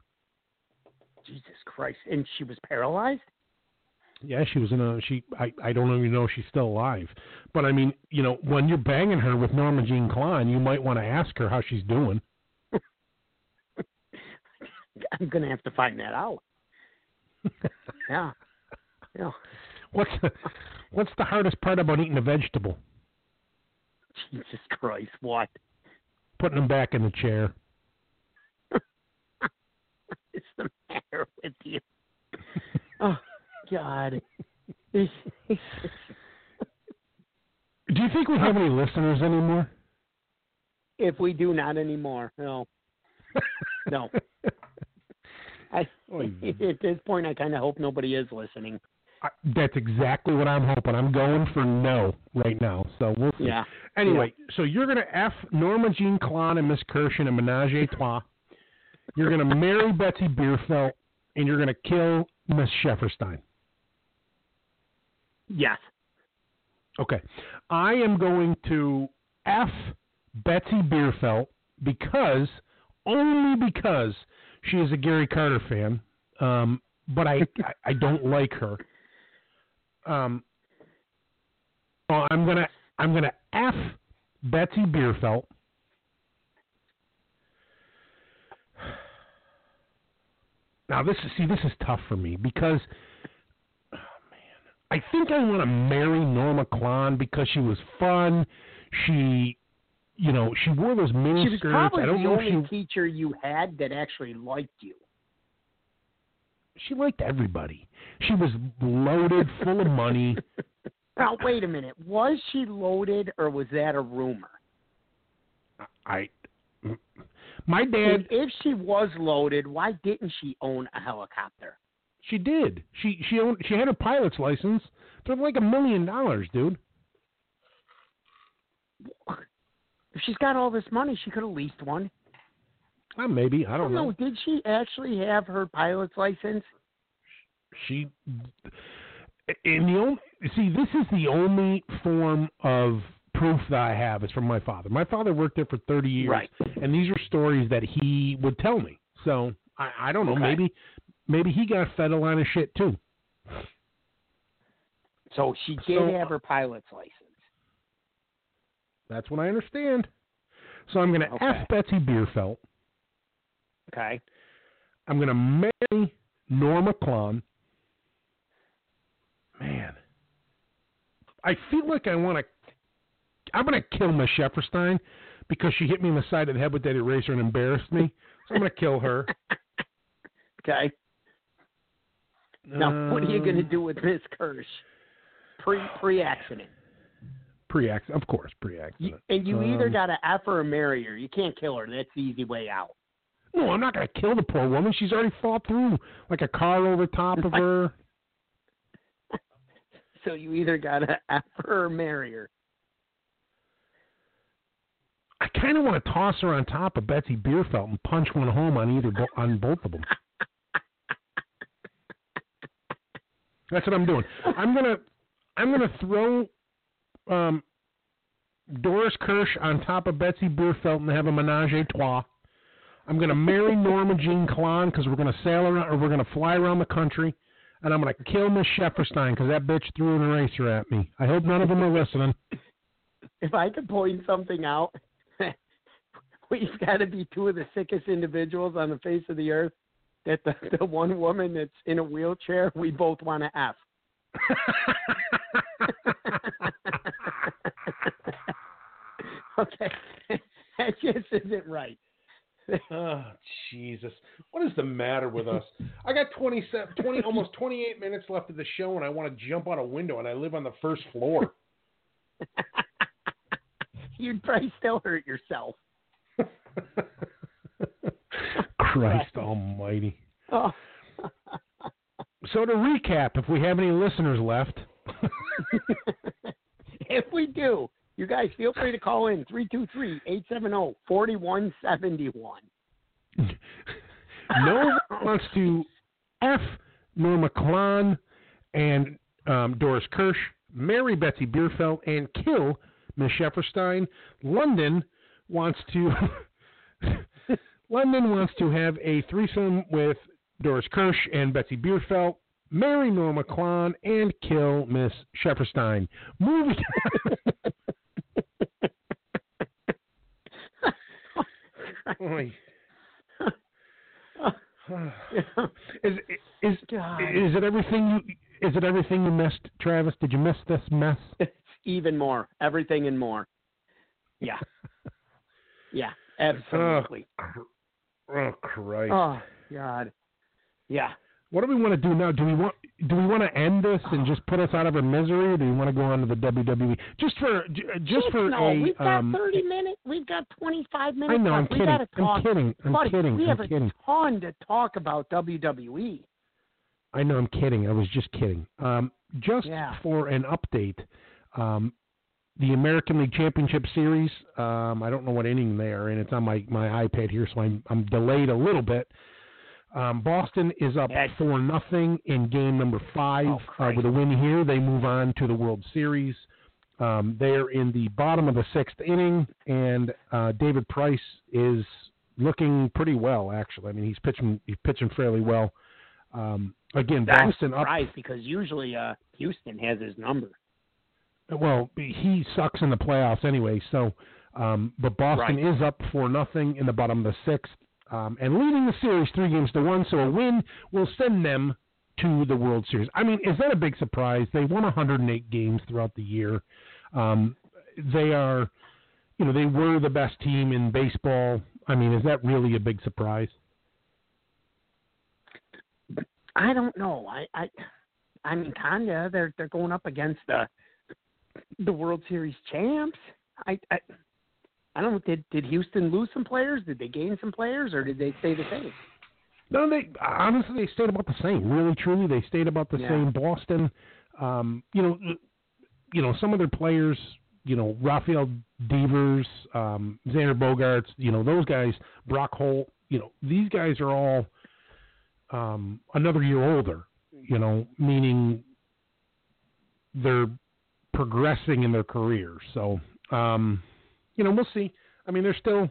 Jesus Christ! And she was paralyzed. Yeah, she was in a she. I I don't even know if she's still alive, but I mean, you know, when you're banging her with Norma Jean Klein, you might want to ask her how she's doing. I'm gonna have to find that out. yeah. Yeah. What's the What's the hardest part about eating a vegetable? Jesus Christ! What? Putting him back in the chair. What's the matter with you? oh God. Do you think we have any listeners anymore? if we do not anymore, no. No. I, oh, at this point, I kind of hope nobody is listening. I, that's exactly what I'm hoping. I'm going for no right now. So we'll see. Yeah. Anyway, so you're going to F Norma Jean Klon and Miss Kirsch and menage a trois. You're going to marry Betsy Bierfeld, and you're going to kill Miss Shefferstein. Yes. Okay. I am going to F Betsy Bierfeld because, only because she is a Gary Carter fan, um, but I, I, I don't like her. Um, so I'm gonna I'm gonna F Betsy Bierfeld. Now this is see this is tough for me because oh man, I think I want to marry Norma Klon because she was fun. She, you know, she wore those mini She was skirts. probably I don't the know only if she teacher you had that actually liked you. She liked everybody. She was loaded, full of money. Now, wait a minute. Was she loaded or was that a rumor? I My dad, if she was loaded, why didn't she own a helicopter? she did. She she owned, she had a pilot's license. They're like a million dollars, dude. If she's got all this money, she could have leased one. Uh, maybe I don't know. Did she actually have her pilot's license? She in the only see this is the only form of proof that I have is from my father. My father worked there for thirty years, Right. and these are stories that he would tell me. So I, I don't know. Okay. Maybe maybe he got fed a line of shit too. So she did So- have her pilot's license. That's what I understand. So I'm going to Okay. F Betsy Bierfeld. Okay. I'm going to marry Norma Klon. Man, I feel like I want to. I'm going to kill Miss Shefferstein because she hit me in the side of the head with that eraser and embarrassed me. So I'm going to kill her. Okay. Now, what are you going to Um, do with Miss Kirsch? Pre pre accident. Pre-accident, of course, pre-accident. And you either Um, got to F her or marry her. You can't kill her. That's the easy way out. No, I'm not going to kill the poor woman. She's already fought through like a car over top of her. So you either got to F her or marry her. I kind of want to toss her on top of Betsy Bierfeld and punch one home on either bo- on both of them. That's what I'm doing. I'm gonna I'm gonna throw um, Doris Kirsch on top of Betsy Bierfeld and have a menage a trois. I'm gonna marry Norma Jean Klon because we're gonna sail around or we're gonna fly around the country, and I'm gonna kill Miss Shefferstein because that bitch threw an eraser at me. I hope none of them are listening. If I could point something out, we've got to be two of the sickest individuals on the face of the earth. That the, the one woman that's in a wheelchair, we both want to F. okay, that just isn't right. Oh, Jesus. What is the matter with us? I got 27, 20, almost 28 minutes left of the show, and I want to jump out a window, and I live on the first floor. You'd probably still hurt yourself. Christ almighty. Oh. So, to recap, if we have any listeners left, if we do, you guys feel free to call in 323-870-4171. no one wants to F Norma Klon and um, Doris Kirsch, marry Betsy Bierfeld, and kill Miss Shefferstein. London wants to London wants to have a threesome with Doris Kirsch and Betsy Bierfeld, marry Norma Klon, and kill Miss Shefferstein. Moving. Oy. is is God. is it everything you is it everything you missed, Travis? Did you miss this mess? It's even more. Everything and more. Yeah. Yeah, absolutely. Oh, oh Christ! Oh, God. Yeah. What do we want to do now? Do we want do we want to end this and just put us out of our misery, or do we want to go on to the WWE just for j- just for no, a we've got um? 30 minutes. We've got 25 minutes. I know. I'm kidding. I'm kidding. I'm Buddy, kidding. we I'm have a ton to talk about. WWE. I know I'm kidding. I was just kidding. Um, just Yeah. for an update, um, the American League Championship Series. Um, I don't know what inning they are in. It's on my, my iPad here, so I'm I'm delayed a little bit. Um, Boston is up Yeah. four nothing in game number five. Oh, uh, with a win here, they move on to the World Series. Um, they're in the bottom of the sixth inning, and uh, David Price is looking pretty well. Actually, I mean he's pitching he's pitching fairly well. Um, again, I'm Boston up. because usually uh, Houston has his number. Well, he sucks in the playoffs anyway. So, um, but Boston Right. is up for nothing in the bottom of the sixth, um, and leading the series three games to one. So a win will send them to the World Series. I mean, is that a big surprise? They won 108 games throughout the year. Um, they are, you know, they were the best team in baseball. I mean, is that really a big surprise? I don't know. I I, I mean, kinda. They're they're going up against the the World Series champs. I, I I don't know. Did did Houston lose some players? Did they gain some players, or did they stay the same? No, they honestly they stayed about the same. Really, truly, they stayed about the Yeah. same. Boston, um, you know, you know some of their players, you know, Rafael Devers, um, Xander Bogaerts, you know, those guys, Brock Holt, you know, these guys are all um, another year older. You know, meaning they're progressing in their careers. So, um, you know, we'll see. I mean, there's still,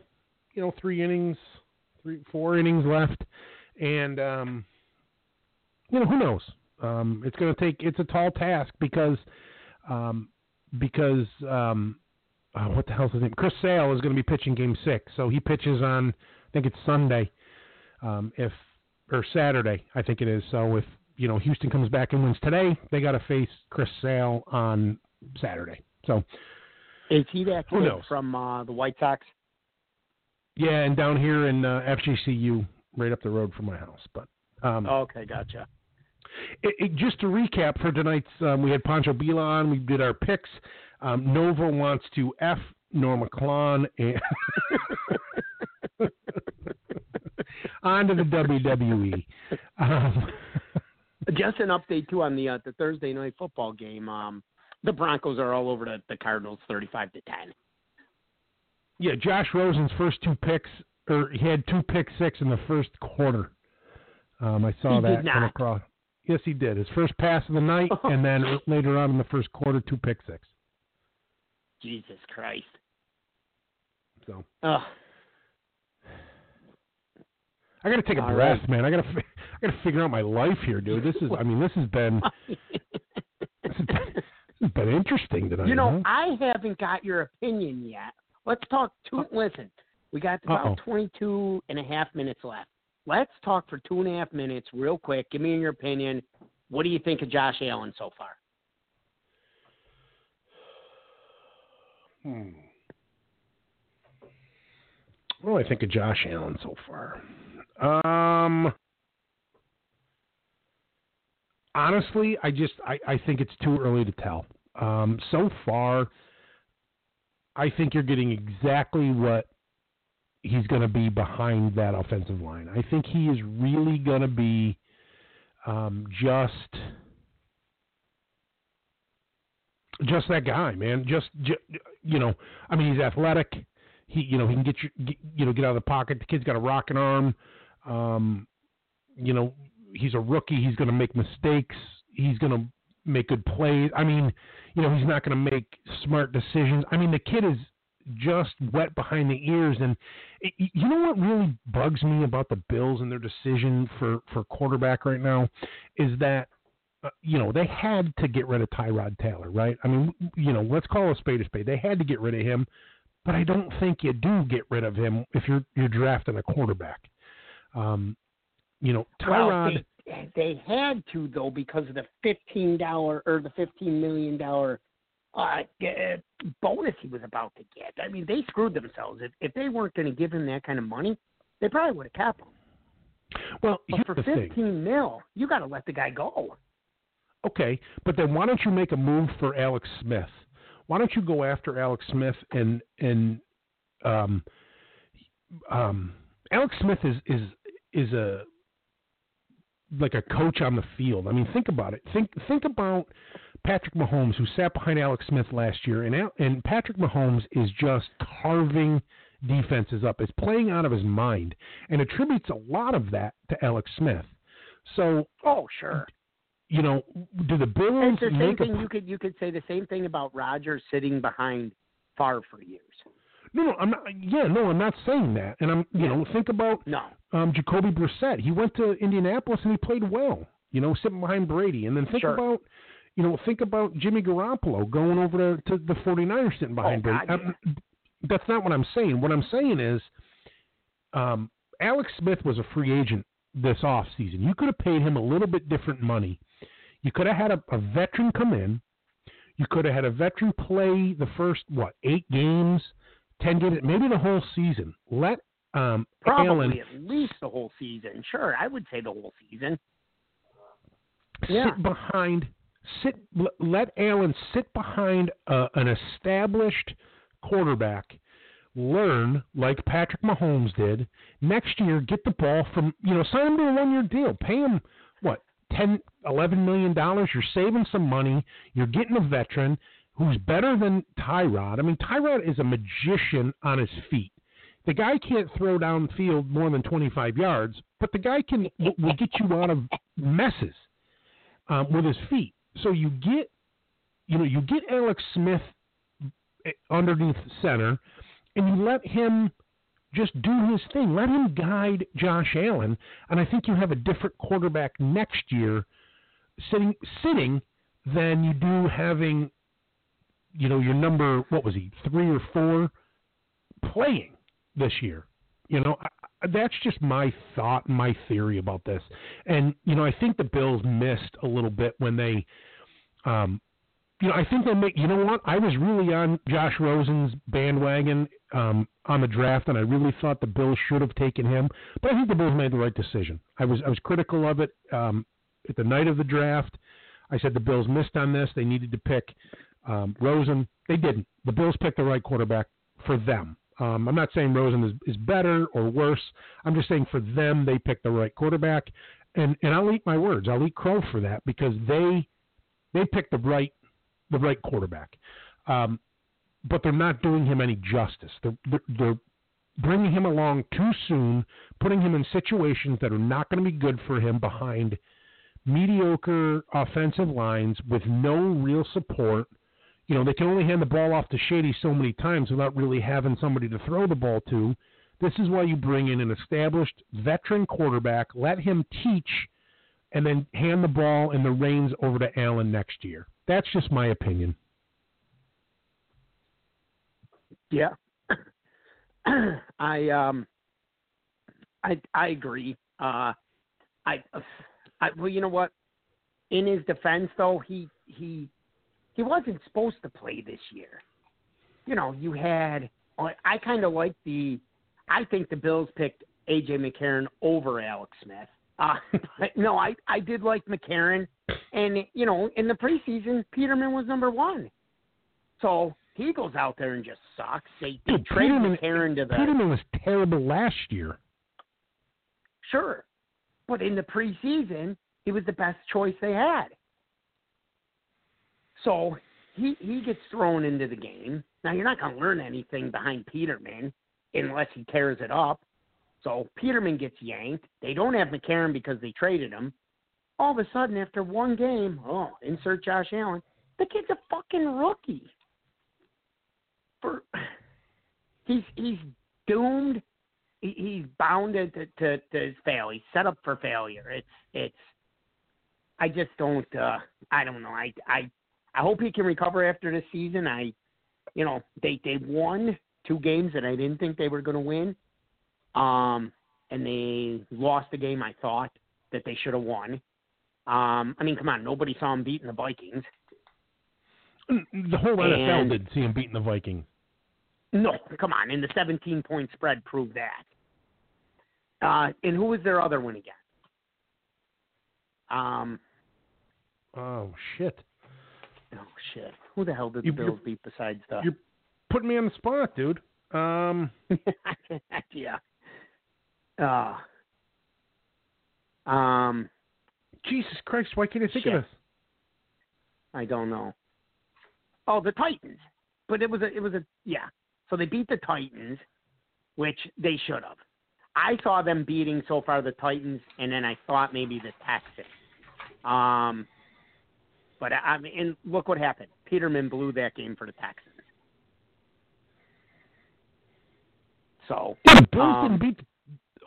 you know, three innings, three, four innings left, and um, you know, who knows? Um, it's going to take. It's a tall task because, um, because um, uh, what the hell's his name? Chris Sale is going to be pitching Game Six, so he pitches on. I think it's Sunday, um, if or Saturday, I think it is. So if you know Houston comes back and wins today, they got to face Chris Sale on Saturday. So Is he that kid from uh, the White Sox? yeah, and down here in uh, FGCU, right up the road from my house. But um, Okay, gotcha. it, it, just to recap for tonight's, um, we had Pancho Billa on. We did our picks. Um, Nova wants to f Norma Klon and on to the WWE. Um, Just an update too on the uh, the Thursday night football game. Um, the Broncos are all over the, the Cardinals, thirty-five to ten. yeah, Josh Rosen's first two picks, or he had two pick six in the first quarter. Um, I saw He that come across. Yes, he did. His first pass of the night, and then later on in the first quarter, two pick six. Jesus Christ. So Ugh. I got to take a All breath, right. man. I got to, I got to figure out my life here, dude. This is, I mean, this has been, this has been, been interesting tonight. you know, huh? I haven't got your opinion yet. Let's talk two. Listen, we got about Uh-oh. 22 and a half minutes left. Let's talk for two and a half minutes, real quick. Give me your opinion. What do you think of Josh Allen so far? Hmm. What do I think of Josh Allen so far? Um, honestly, I just I, I think it's too early to tell. Um, so far, I think you're getting exactly what he's going to be behind that offensive line. I think he is really going to be um, just just that guy, man. Just, ju you know, I mean, he's athletic. He, you know, he can get you, get, you know, get out of the pocket. The kid's got a rocking arm. Um, you know, he's a rookie. He's going to make mistakes. He's going to make good plays. I mean, you know, he's not going to make smart decisions. I mean, the kid is just wet behind the ears. And it, you know what really bugs me about the Bills and their decision for for quarterback right now is that uh, you know, they had to get rid of Tyrod Taylor, right? I mean, you know, let's call a spade a spade. They had to get rid of him, but I don't think you do get rid of him if you're you're drafting a quarterback. Um, you know, Tyrod. Well, they, they had to though because of the fifteen dollar or the fifteen million dollar uh, uh, bonus he was about to get. I mean, they screwed themselves. If if they weren't going to give him that kind of money, they probably would have kept him. well, But for the thing. fifteen mil, you got to let the guy go. Okay, but then why don't you make a move for Alex Smith? Why don't you go after Alex Smith and and um, um, Alex Smith is is is a like a coach on the field. I mean, think about it. Think think about Patrick Mahomes, who sat behind Alex Smith last year, and Al- and Patrick Mahomes is just carving defenses up, is playing out of his mind, and attributes a lot of that to Alex Smith. So Oh, sure. you know, do the Bills It's the same make a thing. You could you could say the same thing about Rodgers sitting behind Favre for years. No, no, I'm not. Yeah, no, I'm not saying that. And I'm, you Yeah. know, think about No, um, Jacoby Brissett. He went to Indianapolis and he played well. You know, sitting behind Brady. And then think Sure. about, you know, think about Jimmy Garoppolo going over to, to the 49ers sitting behind Oh, Brady. God, Um, that's not what I'm saying. What I'm saying is, um, Alex Smith was a free agent this off season. You could have paid him a little bit different money. You could have had a, a veteran come in. You could have had a veteran play the first what eight games, ten games, maybe the whole season. Let um, probably Allen at least the whole season. Sure, I would say the whole season. Yeah. sit behind, sit let Allen sit behind uh, an established quarterback learn like Patrick Mahomes did. Next year, get the ball from you know sign him to a one year deal, pay him what 10, 11 million dollars. You're saving some money. You're getting a veteran who's better than Tyrod. I mean, Tyrod is a magician on his feet. The guy can't throw downfield more than 25 yards, but the guy can will, get you out of messes um, with his feet. So you get, you know, you get Alex Smith eh, underneath center, and you let him just do his thing. Let him guide Josh Allen, and I think you have a different quarterback next year sitting sitting than you do having, you know, your number what was he three or four playing this year. You know, I, that's just my thought my theory about this. And you know, I think the Bills missed a little bit when they, um, you know, I think they make. You know what? I was really on Josh Rosen's bandwagon um, on the draft, and I really thought the Bills should have taken him. But I think the Bills made the right decision. I was I was critical of it um, at the night of the draft. I said the Bills missed on this. They needed to pick um, Rosen. They didn't. The Bills picked the right quarterback for them. Um, I'm not saying Rosen is, is better or worse. I'm just saying for them, they picked the right quarterback, and and I'll eat my words. I'll eat crow for that because they they picked the right the right quarterback. Um, but they're not doing him any justice. They're, they're, they're bringing him along too soon, putting him in situations that are not going to be good for him behind mediocre offensive lines with no real support you know, they can only hand the ball off to Shady so many times without really having somebody to throw the ball to. This is why you bring in an established veteran quarterback, let him teach, and then hand the ball and the reins over to Allen next year. That's just my opinion. Yeah. I um I I agree. Uh I I well you know what? In his defense though, he he he wasn't supposed to play this year. You know, you had I kind of like the I think the Bills picked AJ McCarron over Alex Smith. Uh, but no, I I did like McCarron, and you know in the preseason Peterman was number one, so he goes out there and just sucks. They, they Dude, traded Peterman, McCarron to the Peterman was terrible last year. sure, but in the preseason he was the best choice they had. So he he gets thrown into the game. Now you're not going to learn anything behind Peterman unless he tears it up. So Peterman gets yanked. They don't have McCarron because they traded him. All of a sudden, after one game, oh, insert Josh Allen. The kid's a fucking rookie. For he's he's doomed. He, he's bound to, to to fail. He's set up for failure. It's it's. I just don't. uh I don't know. I I I hope he can recover after this season. I, you know, they they won two games that I didn't think they were going to win, um, and they lost the game I thought that they should have won. Um, I mean, come on, nobody saw him beating the Vikings. The whole NFL And- did see him beating the Vikings. No, come on, and the 17 point spread proved that. Uh, and who was their other one again? Um, Oh shit! Oh shit, who the hell did the You- you're- Bills beat besides the? You're putting me on the spot, dude. Um, yeah. Uh, um, Jesus Christ! Why can't I think Shit. of this? I don't know. Oh, the Titans. But it was a it was a yeah. So they beat the Titans, which they should have. I saw them beating so far the Titans, and then I thought maybe the Texans. Um, but I, mean, and look what happened. Peterman blew that game for the Texans. So Um, beat.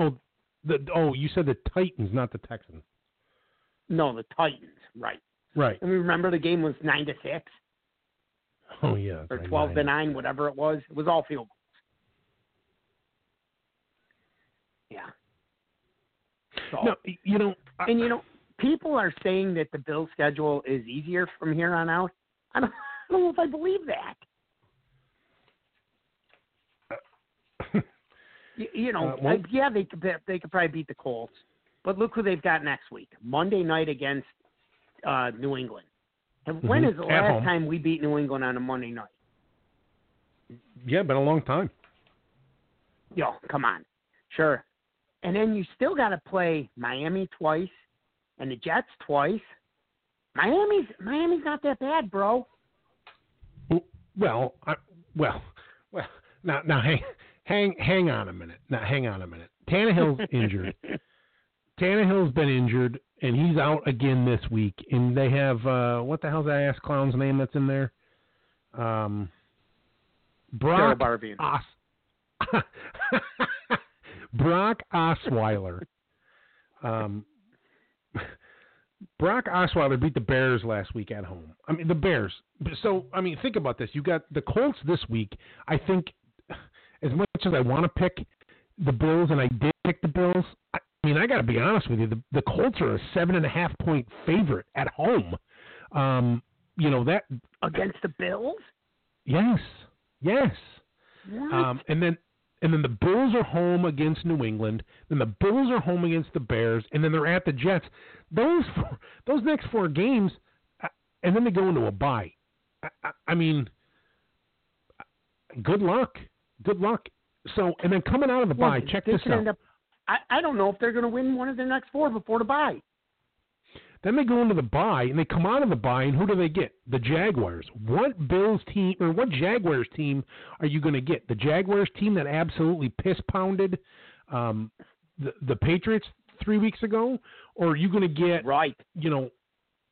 Oh, the oh, you said the Titans, not the Texans. no, the Titans, right? Right. And we remember the game was nine to six. Oh yeah. or I 12 to 9, whatever it was. It was all field goals. Yeah. So, No, you know. I, and you know, people are saying that the Bill schedule is easier from here on out. I don't, I don't know if I believe that. You, you know, Uh, well- uh, yeah, they could they could probably beat the Colts, but look who they've got next week, Monday night against uh, New England. And when Mhm. is the At last home. time we beat New England on a Monday night? yeah, been a long time. Yo, come on. Sure. And then you still got to play Miami twice and the Jets twice. Miami's Miami's not that bad, bro. Well, I, well, well. Now, now, hang, hang, hang on a minute. Now, hang on a minute. Tannehill's injured. Tannehill's been injured, and he's out again this week. And they have uh, what the hell's that ass clown's name that's in there? Um, Brock Barbian. Os- Brock Osweiler. Um, Brock Osweiler beat the Bears last week at home. I mean, the Bears. So, I mean, think about this. You got the Colts this week. I think, as much as I want to pick the Bills, and I did pick the Bills, I mean, I got to be honest with you. The, the Colts are a seven and a half point favorite at home. Um, you know that against the Bills. Yes, yes. What? Um, and then and then the Bills are home against New England. Then the Bills are home against the Bears, and then they're at the Jets. Those four, those next four games, uh, and then they go into a bye. I, I, I mean, good luck, good luck. So and then coming out of the Well, bye, check this out. up- I, I don't know if they're going to win one of their next four before the bye. Then they go into the bye and they come out of the bye and who do they get? The Jaguars. What Bills team or what Jaguars team are you going to get? The Jaguars team that absolutely piss pounded um, the the Patriots three weeks ago, or are you going to get Right. you know?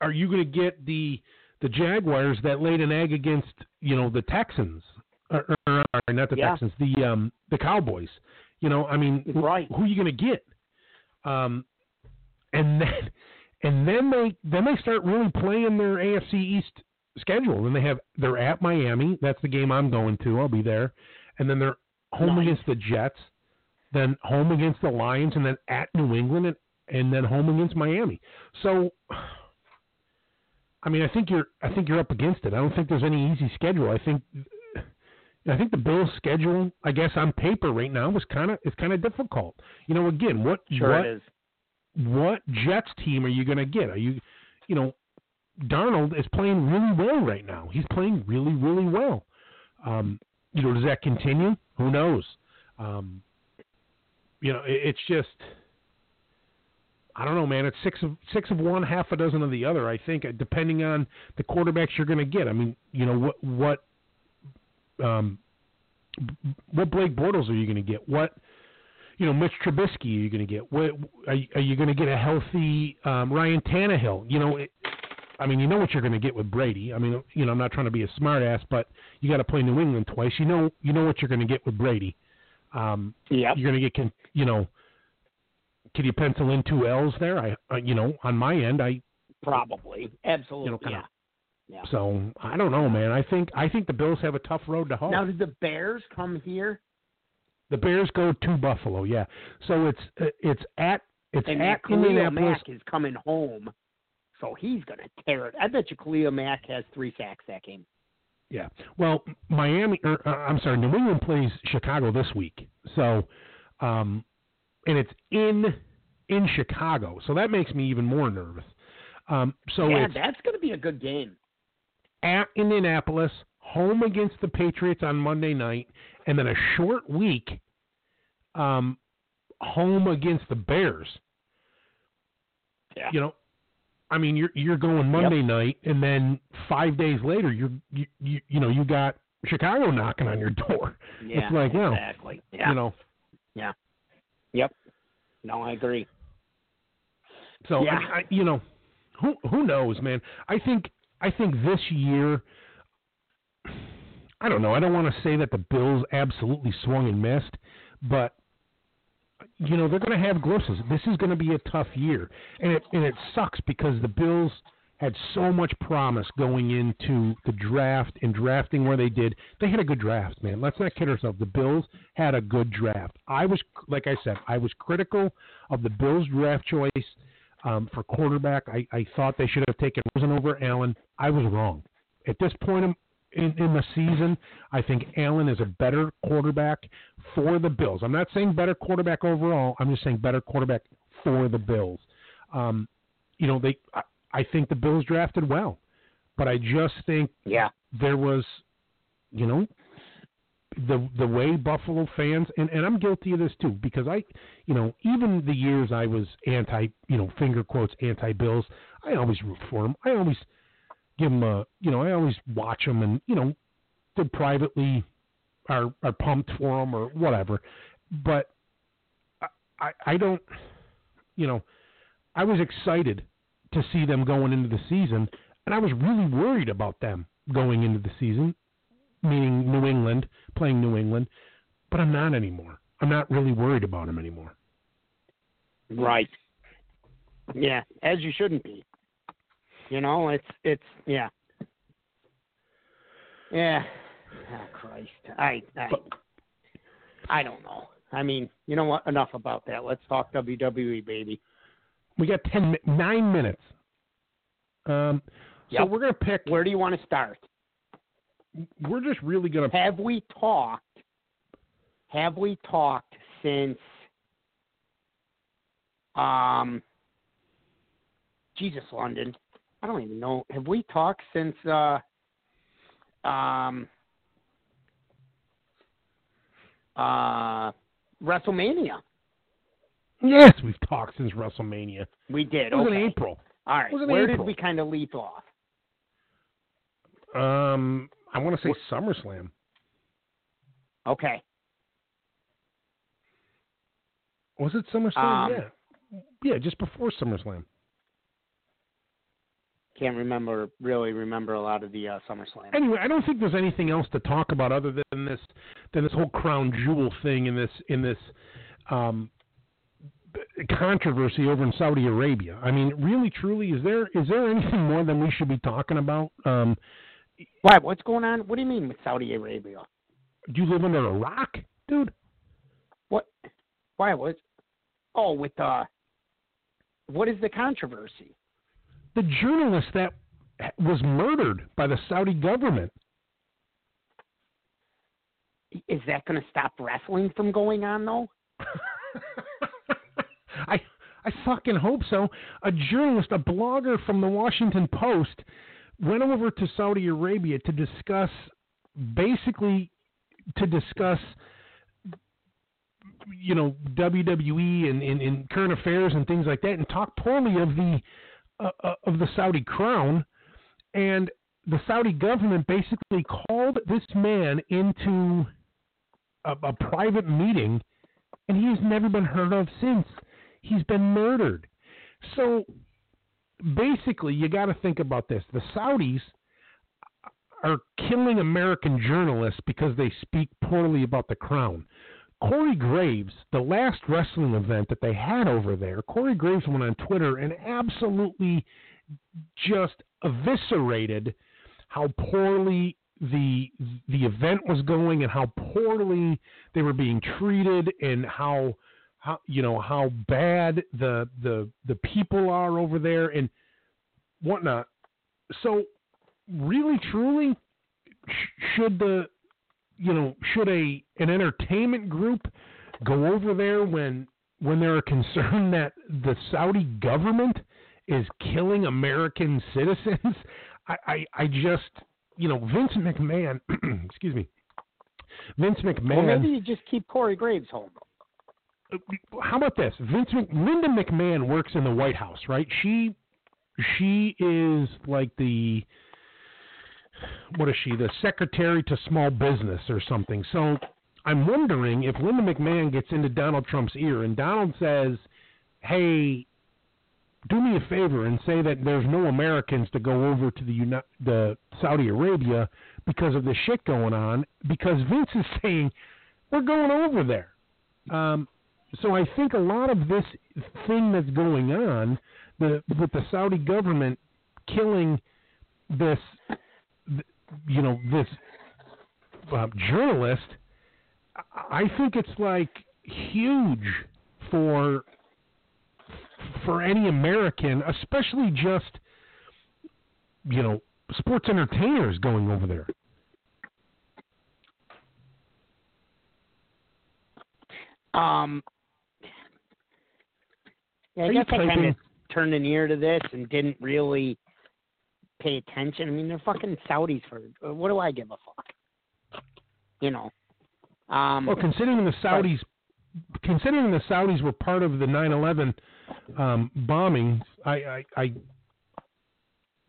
Are you going to get the the Jaguars that laid an egg against you know the Texans or, or, or not the Yeah. Texans the um the Cowboys? You know, I mean, Right. who are you going to get? Um, and then and then they then they start really playing their AFC East schedule. And they have they're at Miami. That's the game I'm going to. I'll be there. And then they're home Nice. against the Jets, then home against the Lions, and then at New England, and, and then home against Miami. So, I mean, I think you're I think you're up against it. I don't think there's any easy schedule. I think. I think the Bills' schedule, I guess on paper right now, was kind of it's kind of difficult. You know, again, what Sure what it is. What Jets team are you going to get? Are you, you know, Darnold is playing really well right now. He's playing really, really well. Um, you know, does that continue? Who knows? Um, you know, it, it's just, I don't know, man. It's six of six of one, half a dozen of the other. I think, depending on the quarterbacks you're going to get. I mean, you know, what what um, what Blake Bortles are you going to get? What you know, Mitch Trubisky are you going to get? What are you, are you going to get a healthy um, Ryan Tannehill? You know, it, I mean, you know what you're going to get with Brady. I mean, you know, I'm not trying to be a smartass, but you got to play New England twice. You know, you know what you're going to get with Brady. Um, Yep. you're going to get, you know, can you pencil in two L's there? I, uh, you know, on my end, I Probably. Absolutely. You know, yeah. Yeah. so I don't know, man. I think I think the Bills have a tough road to hoe. Now, did the Bears come here? The Bears go to Buffalo, yeah. So it's uh, it's at it's And at Khalil Indianapolis. Mack is coming home, so he's going to tear it. I bet you Khalil Mack has three sacks that game. Yeah. Well, Miami, or, uh, I'm sorry, New England plays Chicago this week. So, um, and it's in in Chicago, so that makes me even more nervous. Um, so yeah, that's going to be a good game. at Indianapolis, home against the Patriots on Monday night, and then a short week, um, home against the Bears. Yeah. You know, I mean, you're you're going Monday night, and then five days later, you're you you, you know you got Chicago knocking on your door. Yeah, it's like, well, exactly. Yeah. You know, Yeah. Yep. No, I agree. so Yeah. I I, you know, who who knows, man? I think I think this year. I don't know. I don't want to say that the Bills absolutely swung and missed, but you know they're going to have glimpses. This is going to be a tough year, and it and it sucks because the Bills had so much promise going into the draft and drafting where they did. They had a good draft, man. Let's not kid ourselves. The Bills had a good draft. I was, like I said, I was critical of the Bills draft choice um, for quarterback. I, I thought they should have taken Rosen over Allen. I was wrong. At this point in, in, the season, I think Allen is a better quarterback for the Bills. I'm not saying better quarterback overall. I'm just saying better quarterback for the Bills. Um, you know, they. I, I think the Bills drafted well, but I just think Yeah. there was, you know, the the way Buffalo fans and and I'm guilty of this too because I you know even the years I was anti you know finger quotes anti Bills I always root for them I always give them a uh, you know I always watch them and you know they privately are are pumped for them or whatever but I I, I don't you know I was excited to see them going into the season and I was really worried about them going into the season meaning New England, playing New England, but I'm not anymore. I'm not really worried about him anymore. Right. Yeah, as you shouldn't be. You know, it's it's yeah. Yeah. Oh Christ. I I I don't know. I mean, you know what? Enough about that. Let's talk WWE, baby. We got ten nine minutes. Um, so we're gonna pick. Where do you want to start? We're just really gonna. Have we talked? Have we talked since? Um. Jesus, London. I don't even know. Have we talked since? uh Um. Uh, WrestleMania. Yes, we've talked since WrestleMania. We did. It was okay. in April. All right. It was in Where April. did we kind of leap off? Um, I want to say SummerSlam. Okay. Was it SummerSlam? Um, yeah, yeah, just before SummerSlam. Can't remember. Really remember a lot of the uh, SummerSlam. Anyway, I don't think there's anything else to talk about other than this than this whole crown jewel thing in this in this um, controversy over in Saudi Arabia. I mean, really, truly, is there is there anything more than we should be talking about? Um, Why? What's going on? What do you mean with Saudi Arabia? do you live under a rock, dude? What? Why was? Oh, with uh, what is the controversy? The journalist that was murdered by the Saudi government. Is that going to stop wrestling from going on though? I I fucking hope so. A journalist, a blogger from the Washington Post, went over to Saudi Arabia to discuss, basically, to discuss, you know, WWE and, and, and current affairs and things like that, and talk poorly of the uh, uh, of the Saudi crown. And the Saudi government basically called this man into a, a private meeting, and he has never been heard of since. He's been murdered. So basically, you got to think about this. The Saudis are killing American journalists because they speak poorly about the crown. Corey Graves, the last wrestling event that they had over there, Corey Graves went on Twitter and absolutely just eviscerated how poorly the the event was going and how poorly they were being treated and how how you know how bad the the the people are over there and whatnot. So really truly sh- should the you know should a an entertainment group go over there when when they're concerned that the Saudi government is killing American citizens? I, I, I just you know Vince McMahon excuse me Vince McMahon Well, maybe you just keep Corey Graves home. Uh, how about this? Vince Linda McMahon works in the White House, right? She she is like the what is she? The secretary to small business or something. So I'm wondering if Linda McMahon gets into Donald Trump's ear and Donald says, "Hey, do me a favor and say that there's no Americans to go over to the Uni- the Saudi Arabia because of the shit going on." Because Vince is saying we're going over there. Um, so I think a lot of this thing that's going on, the with the Saudi government killing this, th- you know, this uh, journalist, I I think it's like huge for for any American, especially just you know sports entertainers going over there. Um, yeah, I Are you guess I kind of turned an ear to this and didn't really pay attention. I mean, they're fucking Saudis for what do I give a fuck? You know, Um, Well, considering the Saudis, considering the Saudis were part of the 9/11 um, bombings, I, I, I,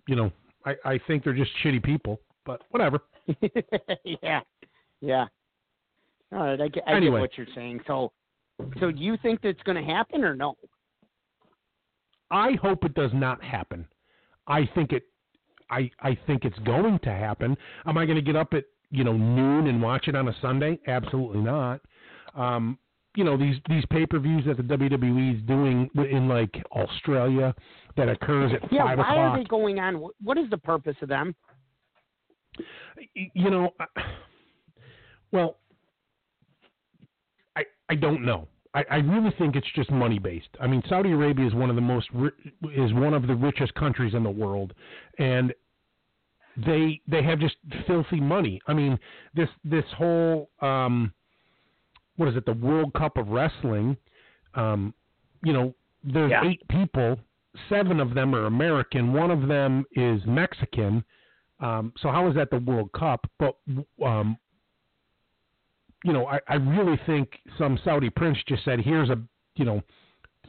you know, I, I think they're just shitty people. But whatever. yeah, yeah. All right, I get, I Anyway. get what you're saying. So, so do you think that's going to happen or no? I hope it does not happen. I think it. I I think it's going to happen. Am I going to get up at you know noon and watch it on a Sunday? Absolutely not. Um, you know these these pay per views that the WWE is doing in like Australia that occurs at Yeah, five why are they going on? Wh- What is the purpose of them? You know, I- well, I I don't know. I, I really think it's just money based. I mean, Saudi Arabia is one of the most is one of the richest countries in the world, and they they have just filthy money. I mean, this this whole um, what is it? The World Cup of Wrestling. Um, you know, there's Yeah. eight people. Seven of them are American. One of them is Mexican. Um, so how is that the World Cup? But um, you know, I, I really think some Saudi prince just said, "Here's a you know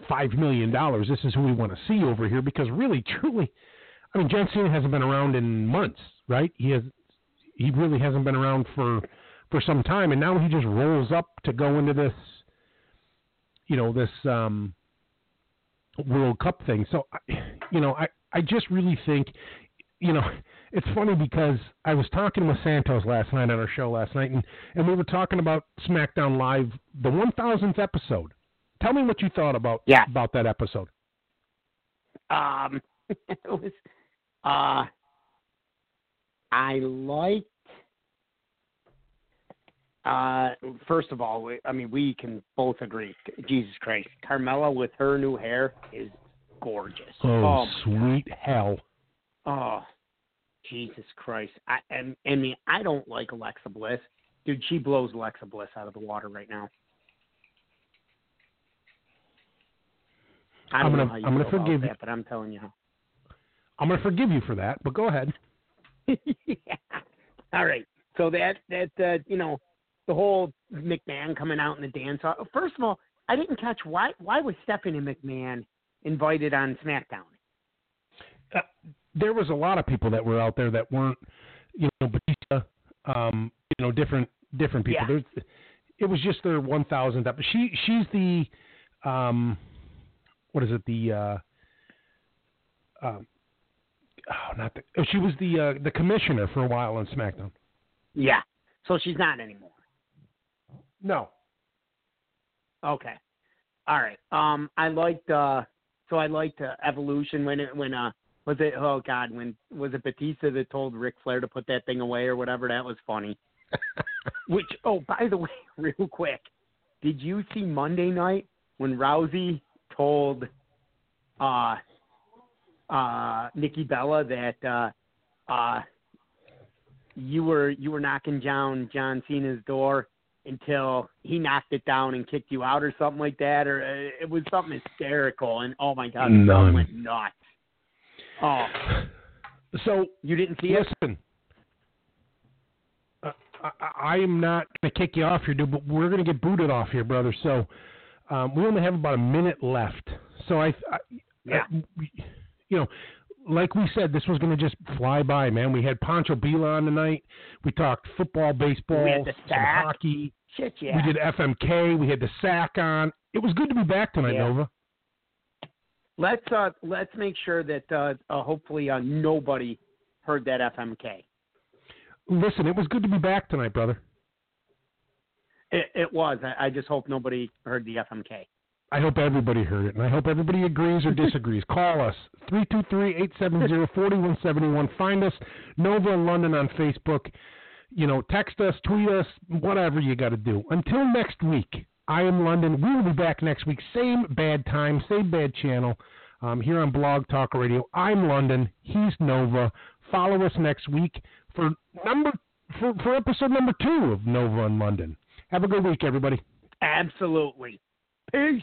five million dollars. This is who we want to see over here." Because really, truly, I mean, John Cena hasn't been around in months, right? He has he really hasn't been around for for some time, and now he just rolls up to go into this, you know, this um, World Cup thing. So, you know, I I just really think, you know, it's funny because I was talking with Santos last night on our show last night, and and we were talking about SmackDown Live, the 1000th episode. Tell me what you thought about Yeah. about that episode. Um, it was, uh, I liked. Uh, first of all, I mean, we can both agree. Jesus Christ, Carmella with her new hair is gorgeous. Oh, my sweet hell! Oh, Jesus Christ! I and I mean, I don't like Alexa Bliss, dude. She blows Alexa Bliss out of the water right now. I I'm gonna- know how you I'm gonna forgive- that, but I'm telling you. I'm going to forgive you for that, but go ahead. yeah. All right. So that that uh, you know the whole McMahon coming out in the dance. hall- First of all, I didn't catch why why was Stephanie McMahon invited on SmackDown? Uh, there was a lot of people that were out there that weren't, you know, Batista, um, you know, different different people. Yeah. There's, it was just their 1000th episode. She she's the, um, what is it? The, uh, um, oh, not the. oh, She was the uh, the commissioner for a while on SmackDown. Yeah. So she's not anymore. No. Okay. All right. Um, I liked uh, so I liked uh, Evolution when it when uh was it oh god when was it Batista that told Ric Flair to put that thing away or whatever that was funny. Which oh by the way, real quick, did you see Monday night when Rousey told uh uh Nikki Bella that uh uh you were you were knocking down John Cena's door until he knocked it down and kicked you out or something like that or uh, it was something hysterical and oh my god None. went nuts. Oh, So you didn't see it? listen. Uh, I, am not going to kick you off here, dude, but we're going to get booted off here, brother. So um, we only have about a minute left. So I, I Yeah. uh, you know, like we said, this was going to just fly by, man. We had Pancho Billa on tonight. We talked football, baseball, We had the some sack. hockey. Shit, yeah. We did FMK. We had the sack on. It was good to be back tonight, Yeah. Nova. Let's uh let's make sure that uh, uh hopefully uh, nobody heard that FMK. Listen, it was good to be back tonight, brother. It, it was. I, I just hope nobody heard the FMK. I hope everybody heard it, and I hope everybody agrees or disagrees. Call us 323-870-4171. Find us Nova London on Facebook. You know, text us, tweet us, whatever you got to do. Until next week, I am London. We will be back next week, same bad time, same bad channel, um, here on Blog Talk Radio. I'm London. He's Nova. Follow us next week for number for, for episode number two of Nova in London. Have a good week, everybody. Absolutely. Peace.